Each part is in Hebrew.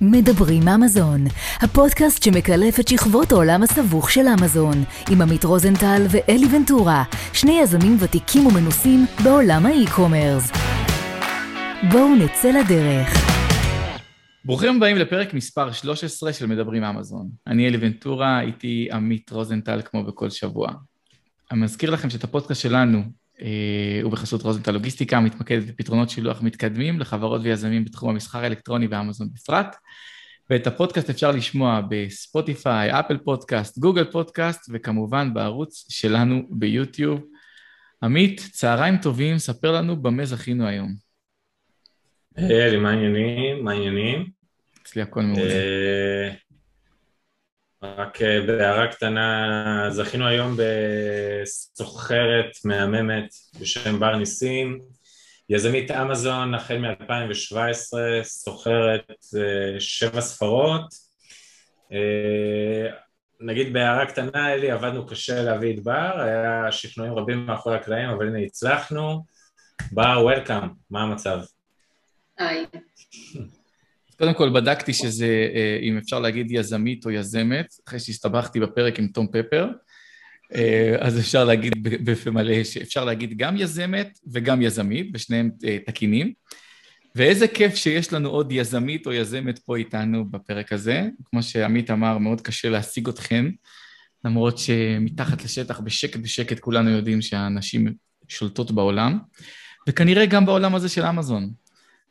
מדברים אמזון, הפודקאסט שמקלף את שכבות העולם הסבוך של אמזון, עם עמית רוזנטל ואלי ונטורה, שני יזמים ותיקים ומנוסים בעולם האי-קומרס. בואו נצא לדרך. ברוכים הבאים לפרק מספר 13 של מדברים אמזון. אני אלי ונטורה, איתי עמית רוזנטל כמו בכל שבוע. אני מזכיר לכם שאת הפודקאסט שלנו ובחסות רוזנטל לוגיסטיקה, מתמקדת בפתרונות שילוח מתקדמים לחברות ויזמים בתחום המסחר האלקטרוני ואמזון בפרט. ואת הפודקאסט אפשר לשמוע בספוטיפיי, אפל פודקאסט, גוגל פודקאסט, וכמובן בערוץ שלנו ביוטיוב. עמית, צהריים טובים, ספר לנו במה זכינו היום. היי, מה העניינים? מה העניינים? אצלי הכל מעולה. רק אה, בהערה קטנה, זכינו היום בסוחרת מהממת בשם בר ניסים, יזמית אמזון החל מ-2017, סוחרת אה, שבע ספרות. אה, נגיד בהערה קטנה, אלי, עבדנו קשה להביא את בר, היה שכנועים רבים מאחורי הקלעים, אבל הנה הצלחנו. בר, וולקאם, מה המצב? היי. קודם כל בדקתי שזה, אה, אם אפשר להגיד יזמית או יזמת, אחרי שהסתבכתי בפרק עם תום פפר, אה, אז אפשר להגיד בפה מלא שאפשר להגיד גם יזמת וגם יזמית, ושניהם אה, תקינים. ואיזה כיף שיש לנו עוד יזמית או יזמת פה איתנו בפרק הזה. כמו שעמית אמר, מאוד קשה להשיג אתכם, למרות שמתחת לשטח, בשקט בשקט, כולנו יודעים שהנשים שולטות בעולם, וכנראה גם בעולם הזה של אמזון.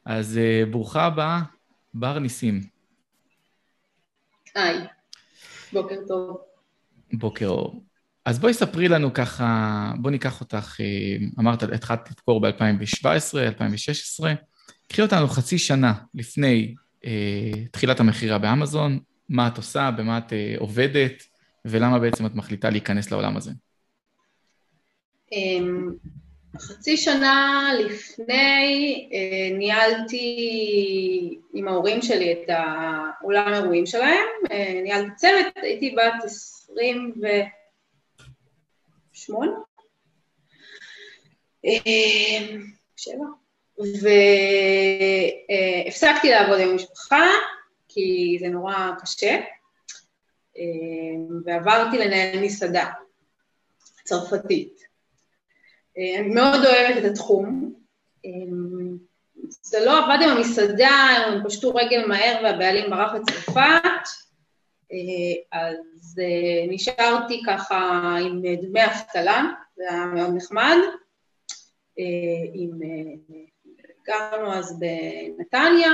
אז ברוכה הבאה, בר ניסים. היי, בוקר טוב. בוקר אור. אז בואי ספרי לנו ככה, בואי ניקח אותך, אה, אמרת, התחלת לתקור ב-2017, 2016, קחי אותנו חצי שנה לפני אה, תחילת המכירה באמזון, מה את עושה, במה את אה, עובדת, ולמה בעצם את מחליטה להיכנס לעולם הזה. חצי שנה לפני אה, ניהלתי עם ההורים שלי את האולם אירועים שלהם, אה, ניהלתי צוות, הייתי בת 28, אה, והפסקתי לעבוד עם המשפחה כי זה נורא קשה, ועברתי לנהל מסעדה צרפתית. אה, אני מאוד אוהבת את התחום. אה, זה לא עבד עם המסעדה, הם פשטו רגל מהר והבעלים ברח לצרפת, אה, אז נשארתי ככה עם דמי אבטלה, זה היה מאוד נחמד. עם... גרנו אז בנתניה,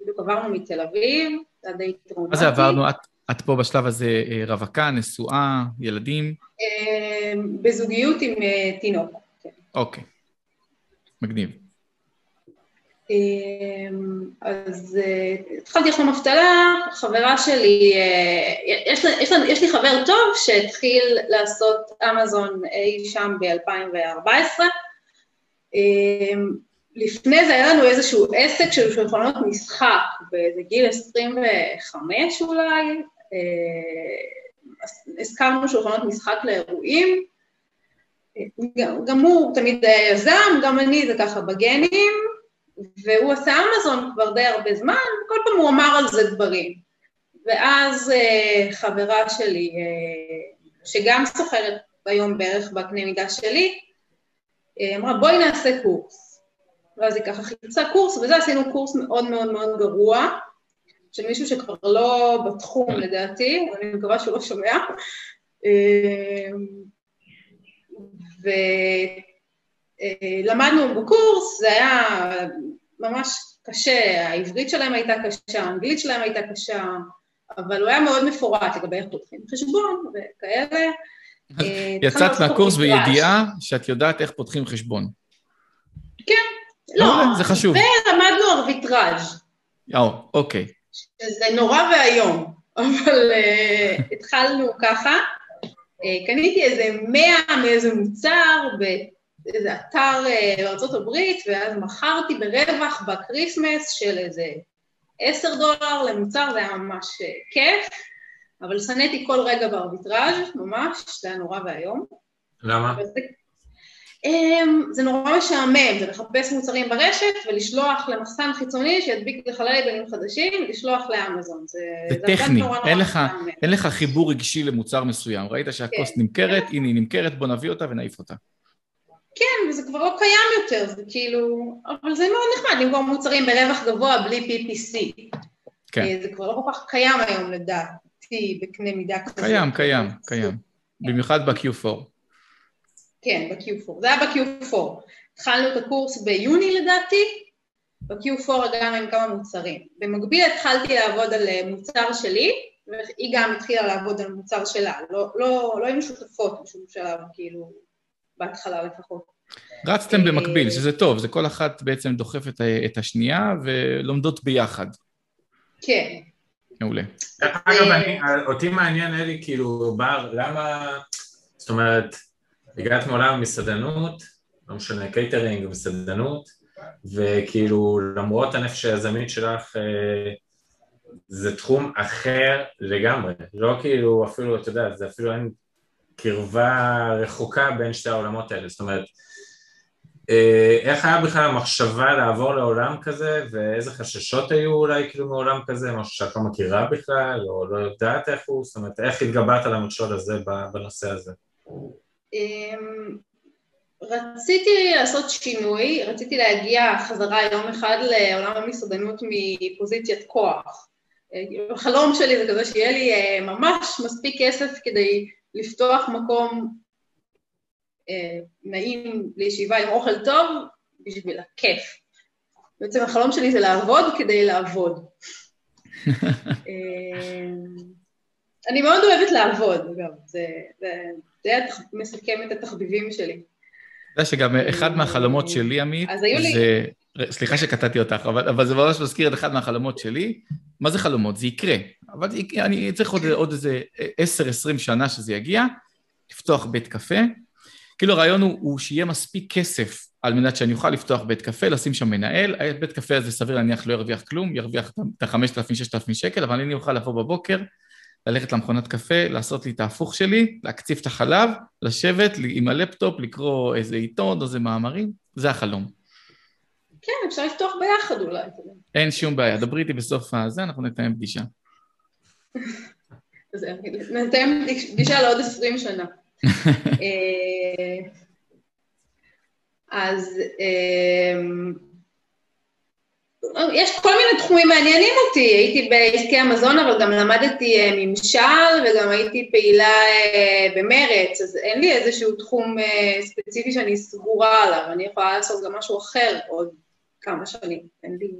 בדיוק עברנו מתל אביב, זה היה די טראומטי. מה זה עברנו? את, את פה בשלב הזה רווקה, נשואה, ילדים? בזוגיות עם תינוק. אוקיי, מגניב. אמ, אז אה, התחלתי עכשיו אבטלה, חברה שלי, אה, יש, יש, יש לי חבר טוב שהתחיל לעשות אמזון אי שם ב-2014. אמ, לפני זה היה לנו איזשהו עסק של שולחנות משחק, באיזה גיל 25 אולי, אה, הזכרנו שולחנות משחק לאירועים, גם הוא תמיד היה יזם, גם אני זה ככה בגנים, והוא עשה אמזון כבר די הרבה זמן, וכל פעם הוא אמר על זה דברים. ואז אה, חברה שלי, אה, שגם סוחרת היום בערך בקנה מידה שלי, אה, אמרה בואי נעשה קורס. ואז היא ככה חיפשה קורס, וזה עשינו קורס מאוד מאוד מאוד גרוע, של מישהו שכבר לא בתחום לדעתי, אני מקווה שהוא לא שומע. ולמדנו בקורס, זה היה ממש קשה, העברית שלהם הייתה קשה, האנגלית שלהם הייתה קשה, אבל הוא היה מאוד מפורט לגבי איך פותחים חשבון וכאלה. אה, יצאת מהקורס בידיעה שאת יודעת איך פותחים חשבון. כן, לא, זה חשוב. ולמדנו ארביטראז'. או, אוקיי. שזה נורא ואיום, אבל uh, התחלנו ככה. אה, קניתי איזה מאה מאיזה מוצר באיזה אתר אה, הברית, ואז מכרתי ברווח בקריסמס של איזה עשר דולר למוצר, זה היה ממש אה, כיף, אבל שנאתי כל רגע בארביטראז', ממש, זה היה נורא ואיום. למה? זה נורא משעמם, זה לחפש מוצרים ברשת ולשלוח למחסן חיצוני שידביק לך לייבלים חדשים ולשלוח לאמזון. זה, זה, טכני, אין, לך, אין לך חיבור רגשי למוצר מסוים. ראית שהכוס כן. נמכרת, הנה היא נמכרת, בוא נביא אותה ונעיף אותה. כן, וזה כבר לא קיים יותר, זה כאילו... אבל זה מאוד נחמד למכור מוצרים ברווח גבוה בלי PPC. כן. אה, זה כבר לא כל כך קיים היום לדעתי בקנה מידה כזה. קיים, קיים, קיים. במיוחד ב-Q4. כן, ב-Q4. זה היה ב-Q4. התחלנו את הקורס ביוני לדעתי, ב-Q4 הגענו עם כמה מוצרים. במקביל התחלתי לעבוד על אה, מוצר שלי, והיא גם התחילה לעבוד על מוצר שלה. לא, לא, לא היינו שותפות בשום שלב, כאילו, בהתחלה לפחות. רצתם במקביל, אה, שזה טוב, זה כל אחת בעצם דוחפת את השנייה ולומדות ביחד. כן. מעולה. אגב, אותי מעניין, אלי, כאילו, בר, למה, זאת אומרת, הגעת מעולם המסעדנות, לא משנה, קייטרינג ומסעדנות, וכאילו למרות הנפש היזמית שלך אה, זה תחום אחר לגמרי, לא כאילו אפילו, אתה יודע, זה אפילו אין קרבה רחוקה בין שתי העולמות האלה, זאת אומרת, אה, איך היה בכלל המחשבה לעבור לעולם כזה, ואיזה חששות היו אולי כאילו מעולם כזה, משהו שאת לא מכירה בכלל, או לא יודעת איך הוא, זאת אומרת, איך התגברת על המכשול הזה בנושא הזה? אמ, רציתי לעשות שינוי, רציתי להגיע חזרה יום אחד לעולם המסעדנות מפוזיציית כוח. החלום שלי זה כזה שיהיה לי אה, ממש מספיק כסף כדי לפתוח מקום אה, נעים לישיבה עם אוכל טוב בשביל הכיף. בעצם החלום שלי זה לעבוד כדי לעבוד. אה, אני מאוד אוהבת לעבוד, אגב, זה, זה, זה מסכם את התחביבים שלי. אתה יודע שגם אחד מהחלומות שלי, עמית, זה... סליחה שקטעתי אותך, אבל, אבל זה ממש מזכיר את אחד מהחלומות שלי. מה זה חלומות? זה יקרה. אבל זה, אני צריך עוד, עוד איזה 10-20 שנה שזה יגיע, לפתוח בית קפה. כאילו הרעיון הוא, הוא שיהיה מספיק כסף על מנת שאני אוכל לפתוח בית קפה, לשים שם מנהל, בית קפה הזה סביר להניח לא ירוויח כלום, ירוויח את ה-5,000-6,000 שקל, אבל אני אוכל לבוא בבוקר, ללכת למכונת קפה, לעשות לי את ההפוך שלי, להקציף את החלב, לשבת עם הלפטופ, לקרוא איזה עיתון או איזה מאמרים, זה החלום. כן, אפשר לפתוח ביחד אולי. אין שום בעיה, דברי איתי בסוף הזה, אנחנו נתאם פגישה. נתאם פגישה לעוד עשרים שנה. אה, אז אמ, יש כל מיני תחומים מעניינים אותי, הייתי בעסקי המזון, אבל גם למדתי אה, ממשל וגם הייתי פעילה אה, במרץ, אז אין לי איזשהו תחום ספציפי שאני סגורה עליו, אני יכולה לעשות גם משהו אחר עוד כמה שנים, אין לי...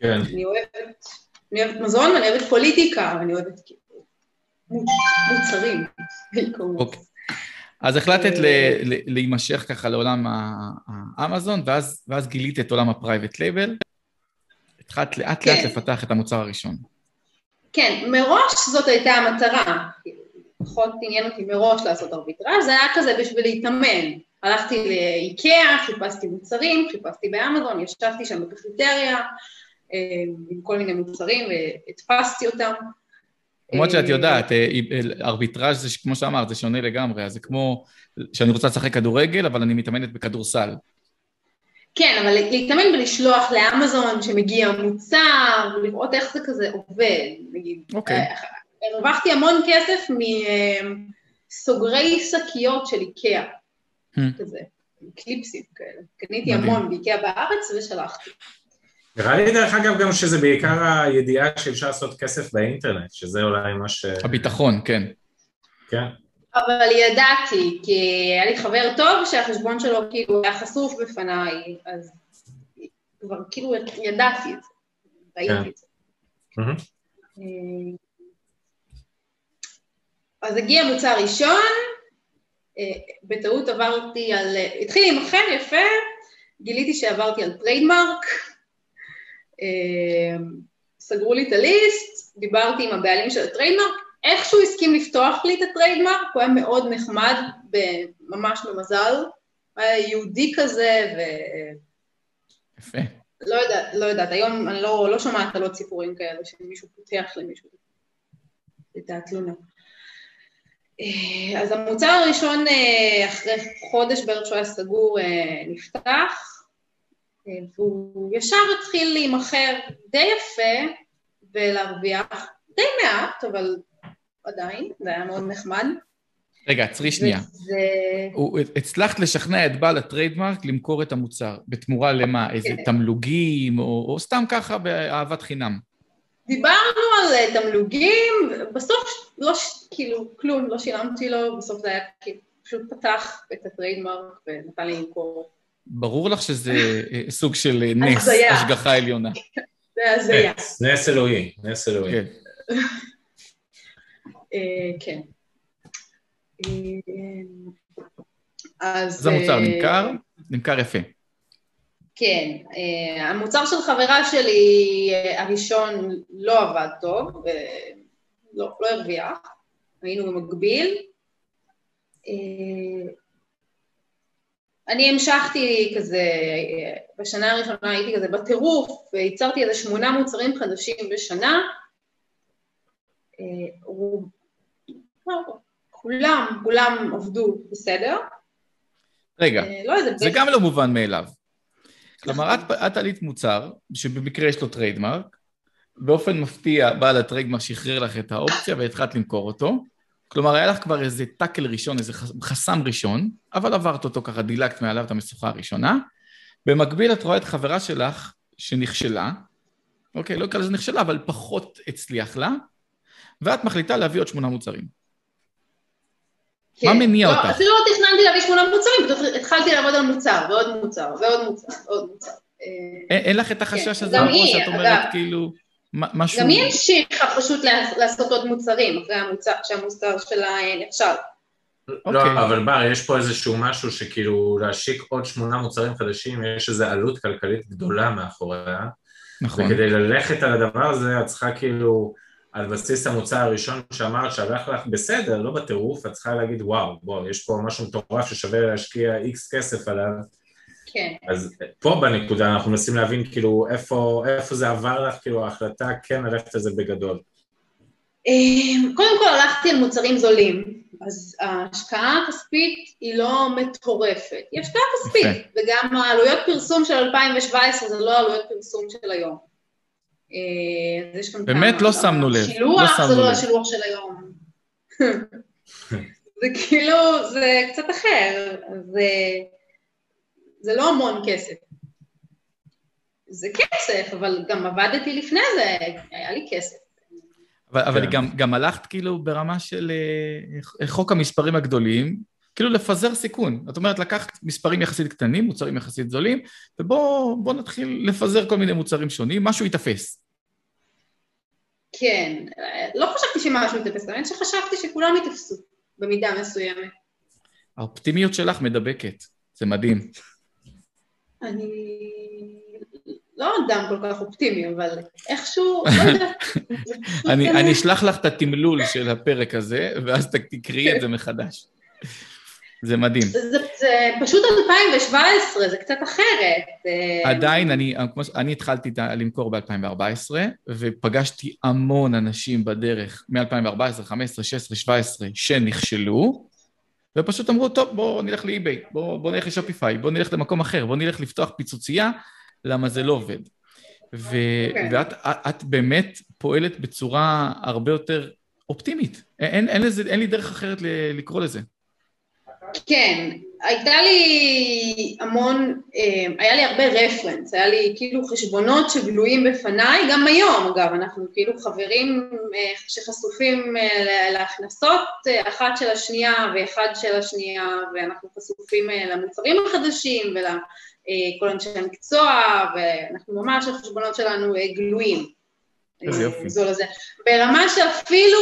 כן. אני אוהבת, אני אוהבת מזון, ואני אוהבת פוליטיקה, ואני אוהבת כאילו מוצרים. אוקיי. אז החלטת להימשך ככה לעולם האמזון, ואז, ואז גילית את עולם ה private label. התחלת לאט כן. לאט לפתח את המוצר הראשון. כן, מראש זאת הייתה המטרה. פחות עניין אותי מראש לעשות ארביטראז', זה היה כזה בשביל להתאמן. הלכתי לאיקאה, חיפשתי מוצרים, חיפשתי באמזון, ישבתי שם בקפיטריה אה, עם כל מיני מוצרים והדפסתי אותם. למרות שאת יודעת, אה, ארביטראז' זה כמו שאמרת, זה שונה לגמרי, אז זה כמו שאני רוצה לשחק כדורגל, אבל אני מתאמנת בכדורסל. כן, אבל להתאמן ולשלוח לאמזון שמגיע מוצר, ולראות איך זה כזה עובד, נגיד. אוקיי. אה, הרווחתי המון כסף מסוגרי שקיות של איקאה. Hmm. כזה, קליפסים כאלה. קניתי המון באיקאה בארץ ושלחתי. נראה לי דרך אגב גם שזה בעיקר הידיעה שאפשר לעשות כסף באינטרנט, שזה אולי מה ש... הביטחון, כן. כן. אבל ידעתי, כי היה לי חבר טוב שהחשבון שלו כאילו היה חשוף בפניי, אז כבר כאילו ידעתי את זה, ראיתי כן. את זה. אה, אז הגיע מוצר ראשון, בטעות עברתי על, התחיל עם חן יפה, גיליתי שעברתי על trademark, אה, סגרו לי את ה list, דיברתי עם הבעלים של ה trademark, איכשהו הסכים לפתוח לי את ה trademark, הוא היה מאוד נחמד, ממש במזל, היה יהודי כזה, ו... יפה. לא יודעת, לא יודעת, היום אני לא, לא שומעת על עוד סיפורים כאלה, שמישהו פותח למישהו את התלונה. אה, אז המוצר הראשון, אה, אחרי חודש בערך שהוא היה סגור, אה, נפתח, והוא ישר התחיל להימכר די יפה ולהרוויח די מעט, אבל עדיין, זה היה מאוד נחמד. רגע, עצרי שנייה. וזה... הצלחת לשכנע את בעל ה trademark למכור את המוצר. בתמורה למה? איזה כן. תמלוגים, או, או סתם ככה באהבת חינם? דיברנו על אה, תמלוגים, בסוף לא, כאילו, כלום, לא שילמתי לו, בסוף זה היה כאילו, פשוט פתח את ה trademark ונתן לי למכור. ברור לך שזה אה, סוג של אה, נס, השגחה עליונה. זה הזיה. נס אלוהי, נס אלוהי. כן. כן. אז... אז המוצר נמכר, נמכר יפה. כן, אה, המוצר של חברה שלי אה, הראשון לא עבד טוב, לא, לא הרוויח, היינו במקביל. אה, אני המשכתי כזה, בשנה הראשונה הייתי כזה בטירוף, וייצרתי איזה שמונה מוצרים חדשים בשנה. כולם, כולם עבדו בסדר. רגע, לא זה גם לא מובן מאליו. כלומר, את, את עלית מוצר, שבמקרה יש לו trademark, באופן מפתיע בעל ה trademark שחרר לך את האופציה והתחלת למכור אותו. כלומר, היה לך כבר איזה tackle ראשון, איזה חסם ראשון, אבל עברת אותו ככה, דילגת מעליו את המשוכה הראשונה. במקביל את רואה את חברה שלך שנכשלה, אוקיי, לא אקרא לזה נכשלה, אבל פחות הצליח לה, ואת מחליטה להביא עוד שמונה מוצרים. כן. מה מניע לא, אותך? אפילו לא תכננתי להביא שמונה מוצרים, התחלתי לעבוד על מוצר, ועוד מוצר, ועוד מוצר, ועוד מוצר. אה, אין לך את החשש כן. הזה בראש, את אומרת כאילו, משהו... גם היא המשיכה פשוט לעשות עוד מוצרים, אחרי המוצר, שהמוצר שלה נכשל. לא, אוקיי. אבל בר, יש פה איזשהו משהו שכאילו להשיק עוד שמונה מוצרים חדשים, יש איזו עלות כלכלית גדולה מאחוריה. נכון. וכדי ללכת על הדבר הזה, את צריכה כאילו... על בסיס המוצר הראשון שאמרת שהלך לך בסדר, לא בטירוף, את צריכה להגיד וואו, בוא, יש פה משהו מטורף ששווה להשקיע איקס כסף עליו. כן. אז פה בנקודה אנחנו מנסים להבין כאילו איפה, איפה זה עבר לך, כאילו ההחלטה כן ללכת על זה בגדול. אמ, קודם כל הלכתי על מוצרים זולים, אז ההשקעה הכספית היא לא מטורפת, היא השקעה כספית, okay. וגם העלויות פרסום של 2017 זה לא עלויות פרסום של היום. אה, באמת לא שמנו לב. שילוח לא זה לא השילוח של היום. זה כאילו, זה קצת אחר, זה, זה לא המון כסף. זה כסף, אבל גם עבדתי לפני זה, היה לי כסף. אבל, אבל כן. גם, גם הלכת כאילו ברמה של uh, חוק המספרים הגדולים, כאילו לפזר סיכון. זאת אומרת, לקחת מספרים יחסית קטנים, מוצרים יחסית זולים, ובואו נתחיל לפזר כל מיני מוצרים שונים, משהו ייתפס. כן, לא חשבתי שמשהו ייתפס, האמת שחשבתי שכולם ייתפסו במידה מסוימת. האופטימיות שלך מדבקת, זה מדהים. אני לא אדם כל כך אופטימי, אבל איכשהו, לא יודעת. אני אשלח לך את התמלול של הפרק הזה, ואז תקראי את זה מחדש. זה מדהים. זה, זה פשוט 2017, זה קצת אחרת. אה. עדיין, אני, אני התחלתי למכור ב-2014, ופגשתי המון אנשים בדרך, מ-2014, 15, 16, 17, שנכשלו, ופשוט אמרו, טוב, בואו נלך לאי-ביי, בואו בוא נלך לשופיפיי, בואו נלך למקום אחר, בואו נלך לפתוח פיצוצייה, למה זה לא עובד. ו- okay. כן. ואת את, את באמת פועלת בצורה הרבה יותר אופטימית. אין, אין, לזה, אין לי דרך אחרת לקרוא לזה. כן, הייתה לי המון, אה, היה לי הרבה רפרנס, היה לי כאילו חשבונות שגלויים בפניי, גם היום אגב, אנחנו כאילו חברים אה, שחשופים אה, להכנסות אחת של השנייה ואחד של השנייה, ואנחנו חשופים למוצרים החדשים ולכל אנשי המקצוע, ואנחנו ממש, החשבונות שלנו גלויים. איזה יופי. ברמה שאפילו...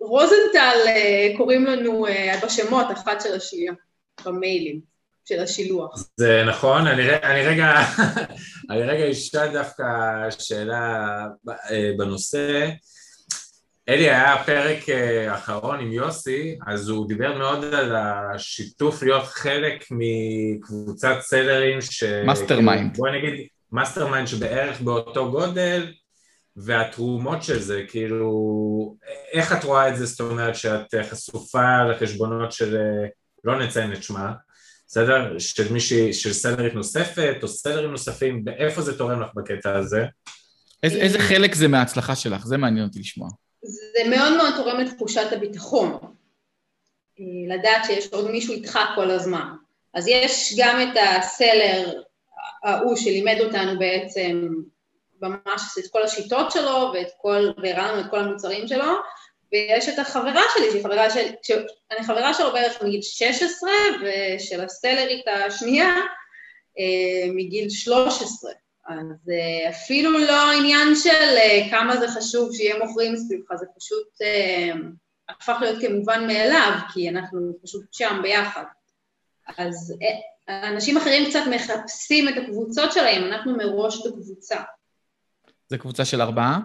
רוזנטל אה, קוראים לנו אה, בשמות אחת של השנייה, במיילים של השילוח. זה נכון, אני, אני רגע, אני רגע אשאל דווקא שאלה אה, בנושא. אלי היה פרק אחרון עם יוסי, אז הוא דיבר מאוד על השיתוף להיות חלק מקבוצת סלרים ש... mastermind. בואי נגיד, mastermind שבערך באותו גודל, והתרומות של זה, כאילו, איך את רואה את זה, זאת אומרת שאת חשופה לחשבונות של, לא נציין את שמה, בסדר? של מישהי, של סלרית נוספת, או סלרים נוספים, ואיפה זה תורם לך בקטע הזה? איזה, איזה חלק זה מההצלחה שלך? זה מעניין אותי לשמוע. זה מאוד מאוד תורם לתחושת הביטחון. לדעת שיש עוד מישהו איתך כל הזמן. אז יש גם את הסלר ההוא שלימד אותנו בעצם ממש את כל השיטות שלו ואת כל, והראה לנו את כל המוצרים שלו, ויש את החברה שלי, שהיא חברה של... אני חברה שלו בערך מגיל 16, ושל הסלרית השנייה אה, מגיל 13. אז אה, אפילו לא עניין של אה, כמה זה חשוב שיהיה מוכרים סביבך, זה פשוט הפך להיות כמובן מאליו, כי אנחנו פשוט שם ביחד. אז אנשים אחרים קצת מחפשים את הקבוצות שלהם, אנחנו מראש בקבוצה. זה קבוצה של ארבעה?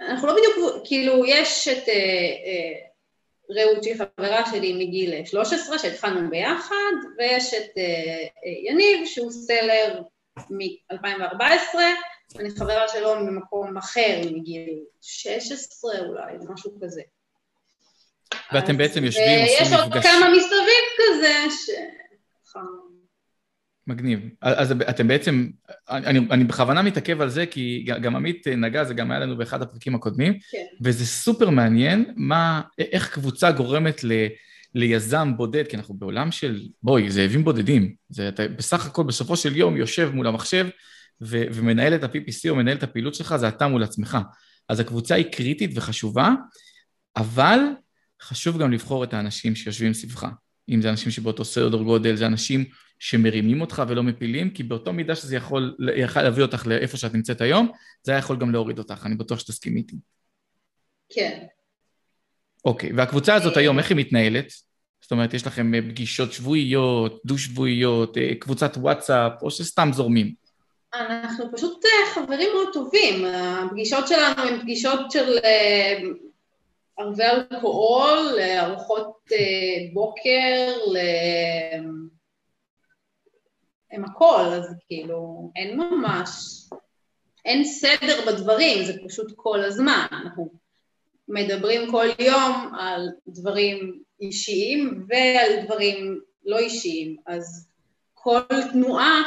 אנחנו לא בדיוק, כאילו, יש את אה, אה, רעות שהיא חברה שלי מגיל 13, שהתחלנו ביחד, ויש את אה, יניב שהוא סלר מ-2014, אני חברה שלו ממקום אחר מגיל 16 אולי, משהו כזה. ואתם בעצם יושבים, עושים מפגש... ויש עוד כמה מסביב כזה, ש... מגניב. אז אתם בעצם, אני, אני בכוונה מתעכב על זה, כי גם עמית נגע, זה גם היה לנו באחד הפרקים הקודמים, כן. וזה סופר מעניין, מה, איך קבוצה גורמת ל, ליזם בודד, כי אנחנו בעולם של, בואי, זאבים בודדים. זה אתה בסך הכל בסופו של יום יושב מול המחשב ו, ומנהל את ה-PPC או מנהל את הפעילות שלך, זה אתה מול עצמך. אז הקבוצה היא קריטית וחשובה, אבל חשוב גם לבחור את האנשים שיושבים סביבך. אם זה אנשים שבאותו סדר גודל, זה אנשים שמרימים אותך ולא מפילים, כי באותו מידה שזה יכול, יכול להביא אותך לאיפה שאת נמצאת היום, זה היה יכול גם להוריד אותך, אני בטוח שתסכימי איתי. כן. אוקיי, והקבוצה הזאת היום, איך היא מתנהלת? זאת אומרת, יש לכם אה, פגישות שבועיות, דו-שבועיות, אה, קבוצת וואטסאפ, או שסתם זורמים? אנחנו פשוט אה, חברים מאוד טובים. הפגישות שלנו הן פגישות של ערבי אלכוהול, ארוחות בוקר, הם הכל, אז כאילו, אין ממש, אין סדר בדברים, זה פשוט כל הזמן. אנחנו מדברים כל יום על דברים אישיים ועל דברים לא אישיים, אז כל תנועה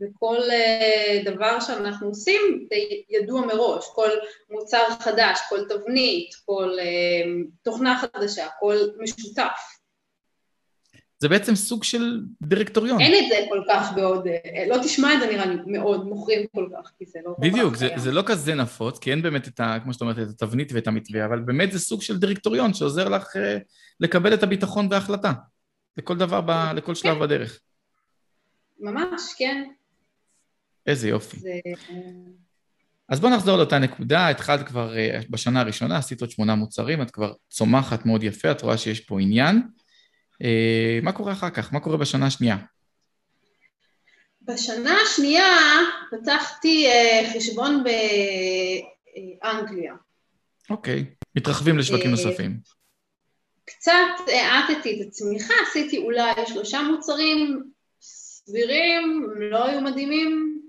וכל uh, דבר שאנחנו עושים זה ידוע מראש, כל מוצר חדש, כל תבנית, כל uh, תוכנה חדשה, כל משותף. זה בעצם סוג של דירקטוריון. אין את זה כל כך בעוד, לא תשמע את זה נראה לי מאוד מוכרים כל כך, כי זה לא כל בדיוק, כך... בדיוק, זה, זה לא כזה נפוץ, כי אין באמת את ה... כמו שאת אומרת, את התבנית ואת המתווה, אבל באמת זה סוג של דירקטוריון שעוזר לך אה, לקבל את הביטחון וההחלטה, לכל דבר, ב, לכל שלב כן. בדרך. ממש, כן. איזה יופי. זה... אז בואו נחזור לאותה נקודה, התחלת כבר אה, בשנה הראשונה, עשית עוד שמונה מוצרים, את כבר צומחת מאוד יפה, את רואה שיש פה עניין. אה, מה קורה אחר כך? מה קורה בשנה השנייה? בשנה השנייה פתחתי אה, חשבון באנגליה. אוקיי, מתרחבים לשווקים אה, נוספים. קצת האטתי את הצמיחה, עשיתי אולי שלושה מוצרים סבירים, לא היו מדהימים.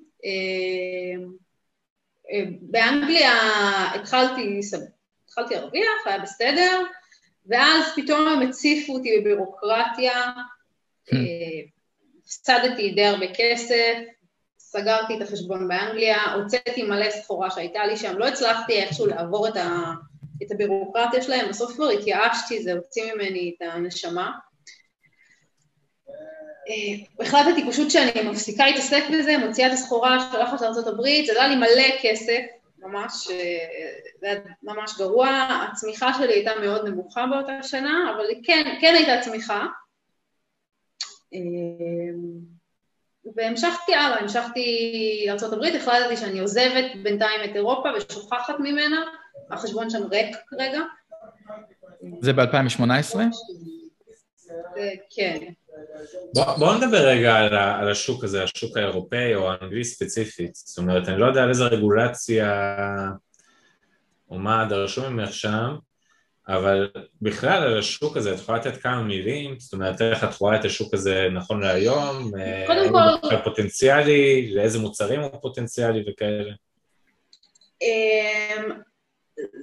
באנגליה התחלתי, התחלתי להרוויח, היה בסדר, ואז פתאום הם הציפו אותי בבירוקרטיה, hmm. אה, הפסדתי די הרבה כסף, סגרתי את החשבון באנגליה, הוצאתי מלא סחורה שהייתה לי שם, לא הצלחתי איכשהו לעבור את, ה, את הבירוקרטיה שלהם, בסוף כבר התייאשתי, זה הוציא ממני את הנשמה. אה, החלטתי פשוט שאני מפסיקה להתעסק בזה, מוציאה את הסחורה, שולחת לארה"ב, זה עלה לי מלא כסף, ממש, אה, זה היה ממש גרוע, הצמיחה שלי הייתה מאוד נמוכה באותה שנה, אבל כן, כן הייתה צמיחה. אה, והמשכתי הלאה, המשכתי לארה"ב, החלטתי שאני עוזבת בינתיים את אירופה ושוכחת ממנה, החשבון שם ריק כרגע. זה ב-2018? כן. בואו בוא נדבר רגע על, על השוק הזה, השוק האירופאי או האנגלי ספציפית. זאת אומרת, אני לא יודע על איזה רגולציה או מה דרשו ממך שם, אבל בכלל על השוק הזה, את יכולה לתת כמה מילים? זאת אומרת, איך את רואה את השוק הזה נכון להיום? קודם כל... האם הוא פוטנציאלי? לאיזה מוצרים הוא פוטנציאלי וכאלה?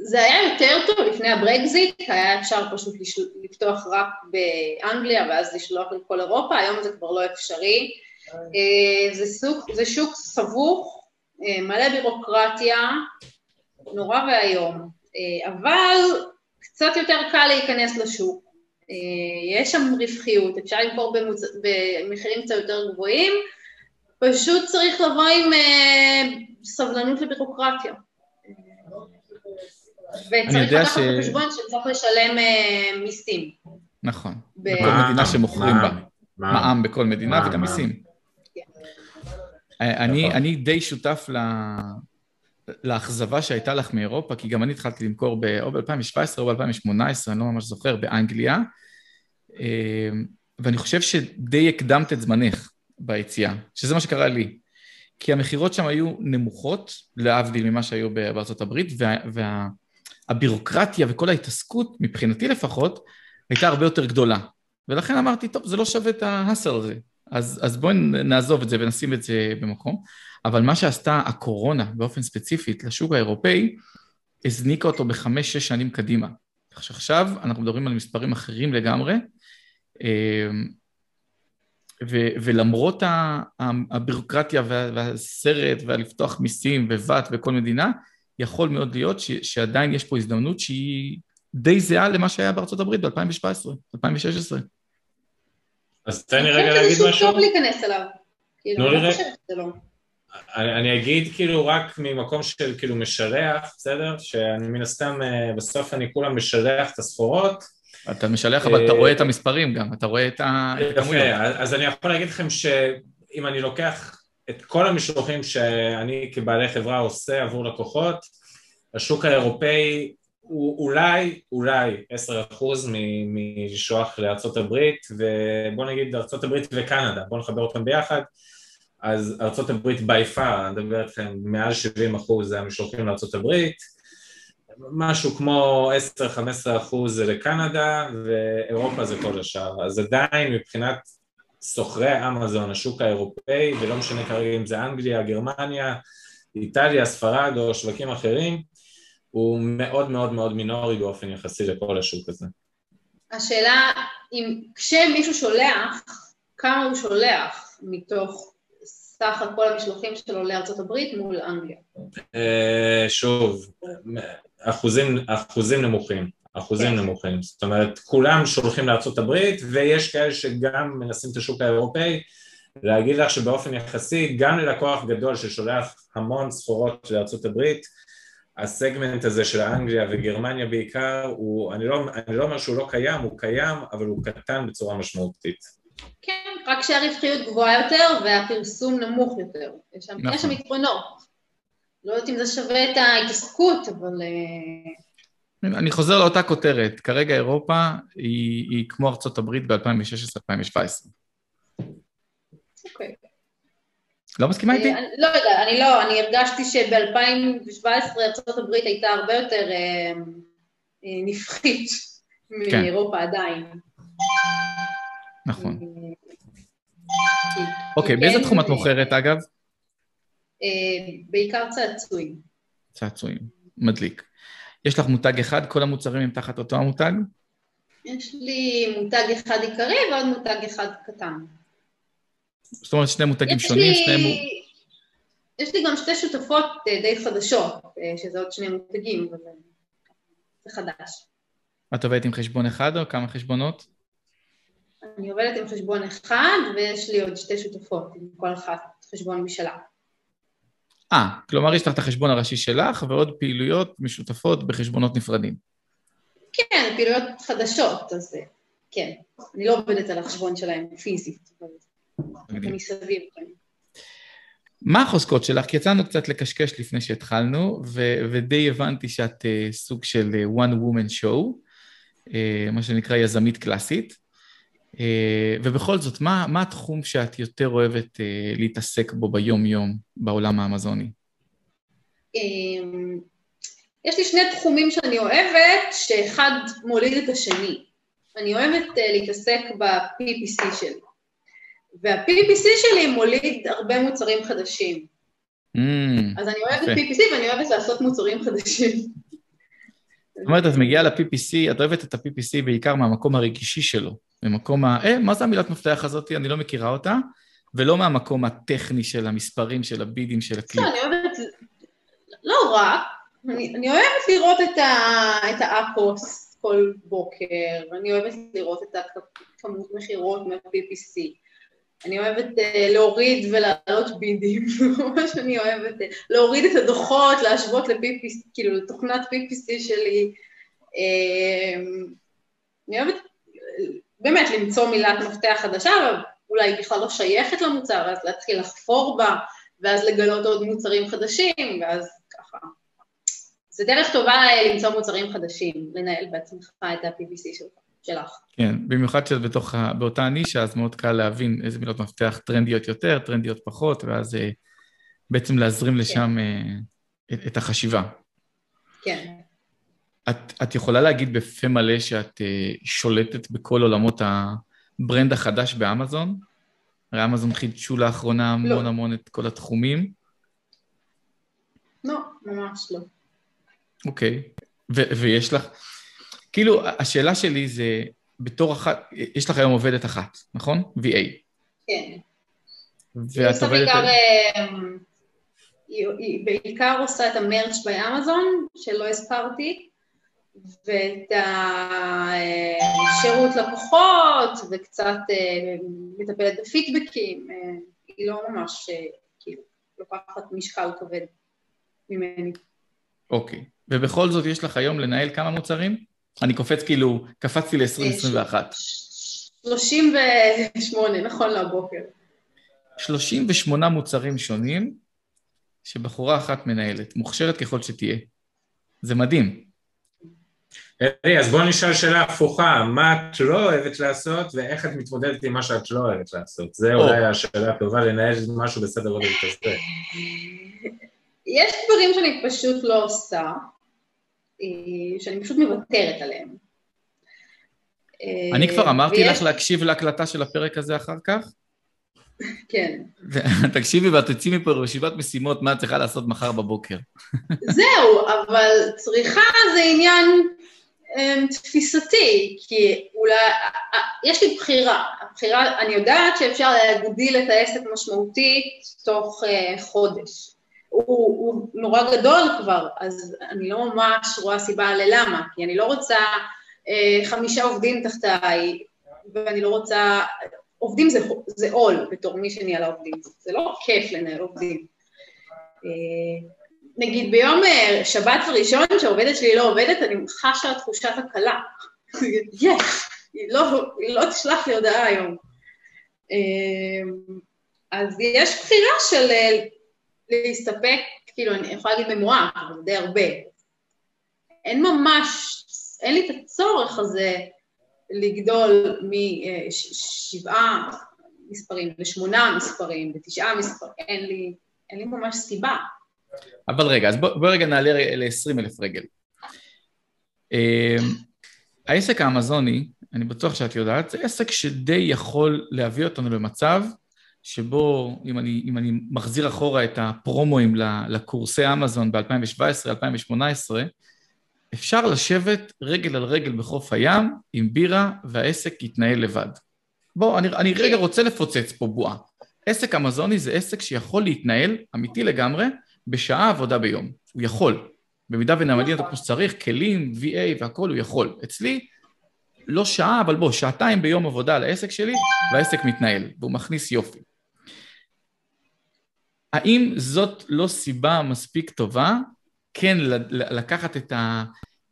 זה היה יותר טוב לפני הברקזיט, היה אפשר פשוט לפתוח רק באנגליה ואז לשלוח לכל אירופה, היום זה כבר לא אפשרי. אה, זה, סוג, זה שוק סבוך, אה, מלא בירוקרטיה, נורא ואיום, אה, אבל קצת יותר קל להיכנס לשוק. יש שם רווחיות, אפשר למכור במוצ... במחירים קצת יותר גבוהים, פשוט צריך לבוא עם סבלנות לבירוקרטיה. וצריך לקחת ש... בחשבון שצריך לשלם מיסים. נכון, בכל מדינה שמוכרים בה. מע"מ בכל מדינה וגם מיסים. אני, אני די שותף ל... לאכזבה שהייתה לך מאירופה, כי גם אני התחלתי למכור ב... או ב-2017 או ב-2018, אני לא ממש זוכר, באנגליה, אמ, ואני חושב שדי הקדמת את זמנך ביציאה, שזה מה שקרה לי. כי המכירות שם היו נמוכות, להבדיל ממה שהיו בארצות הברית, והבירוקרטיה וה... וכל ההתעסקות, מבחינתי לפחות, הייתה הרבה יותר גדולה. ולכן אמרתי, טוב, זה לא שווה את ההאסל הזה. אז, אז בואי נעזוב את זה ונשים את זה במקום. אבל מה שעשתה הקורונה באופן ספציפית לשוק האירופאי, הזניקה אותו בחמש-שש שנים קדימה. כך שעכשיו אנחנו מדברים על מספרים אחרים לגמרי, אמ, ו, ולמרות הבירוקרטיה והסרט והלפתוח מיסים וואט בכל מדינה, יכול מאוד להיות ש, שעדיין יש פה הזדמנות שהיא די זהה למה שהיה בארצות הברית ב-2017, 2016. אז תן לי רגע להגיד משהו. אני חושבת שזה טוב להיכנס אליו. אני חושבת שזה לא. אני אגיד כאילו רק ממקום של כאילו משלח, בסדר? שאני מן הסתם, אה, בסוף אני כולה משלח את הסחורות. אתה משלח, אבל אתה רואה את המספרים גם, אתה רואה את הכמויות. יפה, אז אני יכול להגיד לכם שאם אני לוקח את כל המשלוחים שאני כבעלי חברה עושה עבור לקוחות, השוק האירופאי הוא אולי, אולי עשר אחוז משלוח לארה"ב ובוא נגיד ארה"ב וקנדה, בואו נחבר אותם ביחד. אז ארה"ב בי פאר, אני מדבר איתכם מעל 70 אחוז זה המשלוחים לארה"ב משהו כמו 10-15 אחוז זה לקנדה ואירופה זה כל השאר. אז עדיין מבחינת סוחרי אמזון, השוק האירופאי ולא משנה כרגע אם זה אנגליה, גרמניה, איטליה, ספרד או שווקים אחרים הוא מאוד מאוד מאוד מינורי באופן יחסי לכל השוק הזה. השאלה אם כשמישהו שולח, כמה הוא שולח מתוך סך הכל המשלוחים שלו לארצות הברית מול אנגליה? אה, שוב, אחוזים, אחוזים נמוכים, אחוזים כן. נמוכים, זאת אומרת כולם שולחים לארצות הברית ויש כאלה שגם מנסים את השוק האירופאי להגיד לך שבאופן יחסי גם ללקוח גדול ששולח המון סחורות לארצות הברית הסגמנט הזה של אנגליה וגרמניה בעיקר, הוא, אני לא, אני לא אומר שהוא לא קיים, הוא קיים, אבל הוא קטן בצורה משמעותית. כן, רק שהרווחיות גבוהה יותר והפרסום נמוך יותר. יש שם, נכון. יש שם יתרונות. לא יודעת אם זה שווה את ההתעסקות, אבל... אה, אני חוזר לאותה כותרת, כרגע אירופה היא, היא כמו ארצות הברית ב-2016-2017. אוקיי. לא מסכימה איתי? לא יודע, אני לא, אני הרגשתי שב-2017 ארה"ב הייתה הרבה יותר אה, אה, נפחית כן. מאירופה עדיין. נכון. אוקיי, באיזה תחום את מוכרת אגב? בעיקר צעצועים. צעצועים, מדליק. יש לך מותג אחד, כל המוצרים הם תחת אותו המותג? יש לי מותג אחד עיקרי ועוד מותג אחד קטן. זאת אומרת, שני מותגים שונים, לי... שניהם... יש לי גם שתי שותפות אה, די חדשות, אה, שזה עוד שני מותגים, אבל זה חדש. את עובדת עם חשבון אחד או כמה חשבונות? אני עובדת עם חשבון אחד, ויש לי עוד שתי שותפות, עם כל אחת חשבון משלה. אה, כלומר יש לך את החשבון הראשי שלך ועוד פעילויות משותפות בחשבונות נפרדים. כן, פעילויות חדשות, אז אה, כן. אני לא עובדת על החשבון שלהם פיזית, אבל... מסביב. מה החוזקות שלך? כי יצאנו קצת לקשקש לפני שהתחלנו, ו- ודי הבנתי שאת uh, סוג של uh, one woman show, uh, מה שנקרא יזמית קלאסית. Uh, ובכל זאת, מה, מה התחום שאת יותר אוהבת uh, להתעסק בו ביום-יום בעולם האמזוני? אמ, יש לי שני תחומים שאני אוהבת, שאחד מוליד את השני. אני אוהבת uh, להתעסק ב-PPC שלי. וה-PPC שלי מוליד הרבה מוצרים חדשים. Mm, אז אני אוהבת יפה. PPC ואני אוהבת לעשות מוצרים חדשים. זאת אומרת, את מגיעה ל-PPC, את אוהבת את ה-PPC בעיקר מהמקום הרגישי שלו, ממקום ה... אה, מה זה המילת מפתח הזאת? אני לא מכירה אותה, ולא מהמקום הטכני של המספרים, של הבידים, של הכלי. לא, אני אוהבת, לא רק, אני, אוהבת לראות את, האפוס כל בוקר, אני אוהבת לראות את הכמות מכירות מה-PPC, אני אוהבת uh, להוריד ולהעלות בידים, ממש אני אוהבת uh, להוריד את הדוחות, להשוות ל-PPC, כאילו לתוכנת PPC שלי. Uh, אני אוהבת באמת למצוא מילת מפתח חדשה, אולי היא בכלל לא שייכת למוצר, אז להתחיל לחפור בה, ואז לגלות עוד מוצרים חדשים, ואז ככה. זה דרך טובה אה, למצוא מוצרים חדשים, לנהל בעצמך את ה-PPC שלך. שלך. כן, במיוחד שאת בתוך, באותה נישה, אז מאוד קל להבין איזה מילות מפתח טרנדיות יותר, טרנדיות פחות, ואז אה, בעצם להזרים לשם אה, את, את החשיבה. כן. את, את יכולה להגיד בפה מלא שאת אה, שולטת בכל עולמות הברנד החדש באמזון? הרי אמזון חידשו לאחרונה המון לא. המון את כל התחומים. לא, ממש לא. אוקיי. ו- ויש לך... כאילו, השאלה שלי זה, בתור אחת, יש לך היום עובדת אחת, נכון? VA. כן. ואת עובדת... בעיקר, אה, היא, בעיקר עושה את המרץ' באמזון, שלא הזכרתי, ואת השירות לקוחות, וקצת אה, מטפלת בפידבקים. אה, היא לא ממש, אה, כאילו, לוקחת משקל כבד ממני. אוקיי. ובכל זאת יש לך היום לנהל כמה מוצרים? אני קופץ כאילו, קפצתי ל-2021. 38, נכון להבוקר. 38 מוצרים שונים שבחורה אחת מנהלת, מוכשרת ככל שתהיה. זה מדהים. אלי, אז בואו נשאל שאלה הפוכה, מה את לא אוהבת לעשות ואיך את מתמודדת עם מה שאת לא אוהבת לעשות? זה או. אולי השאלה הטובה לנהל משהו בסדר גודל כזה. יש דברים שאני פשוט לא עושה, אה, שאני פשוט מוותרת עליהם. אני כבר אמרתי ויש- לך להקשיב להקלטה של הפרק הזה אחר כך? כן. תקשיבי ואת תצאי מפה רשימת משימות מה את צריכה לעשות מחר בבוקר. זהו, אבל צריכה זה עניין תפיסתי, כי אולי, אה, יש לי בחירה, הבחירה, אני יודעת שאפשר להגדיל את העסק משמעותית תוך uh, חודש. הוא, הוא נורא גדול כבר, אז אני לא ממש רואה סיבה ללמה, כי אני לא רוצה uh, חמישה עובדים תחתיי, ואני לא רוצה, עובדים זה, זה עול בתור מי שניהלה עובדים, זה לא כיף לנהל עובדים. Uh, נגיד ביום אה, שבת הראשון שהעובדת שלי לא עובדת, אני חשה תחושת הקלה. יש, לא, היא לא תשלח לי הודעה היום. אה, אז יש בחירה של אה, להסתפק, כאילו, אני יכולה להגיד במועט, אבל די הרבה. אין ממש, אין לי את הצורך הזה לגדול משבעה מספרים לשמונה מספרים ותשעה מספרים, אין לי, אין לי ממש סיבה. אבל רגע, אז בואי בוא רגע נעלה ל-20 אלף רגל. אמ, העסק האמזוני, אני בטוח שאת יודעת, זה עסק שדי יכול להביא אותנו למצב שבו, אם אני, אם אני מחזיר אחורה את הפרומואים לקורסי אמזון ב-2017-2018, אפשר לשבת רגל על רגל בחוף הים עם בירה והעסק יתנהל לבד. בוא, אני, אני רגע רוצה לפוצץ פה בועה. עסק אמזוני זה עסק שיכול להתנהל, אמיתי לגמרי, בשעה עבודה ביום. הוא יכול. במידה ונעמדים אותו כמו שצריך, כלים, VA והכול, הוא יכול. אצלי, לא שעה, אבל בוא, שעתיים ביום עבודה על העסק שלי, והעסק מתנהל, והוא מכניס יופי. האם זאת לא סיבה מספיק טובה כן לקחת את, ה,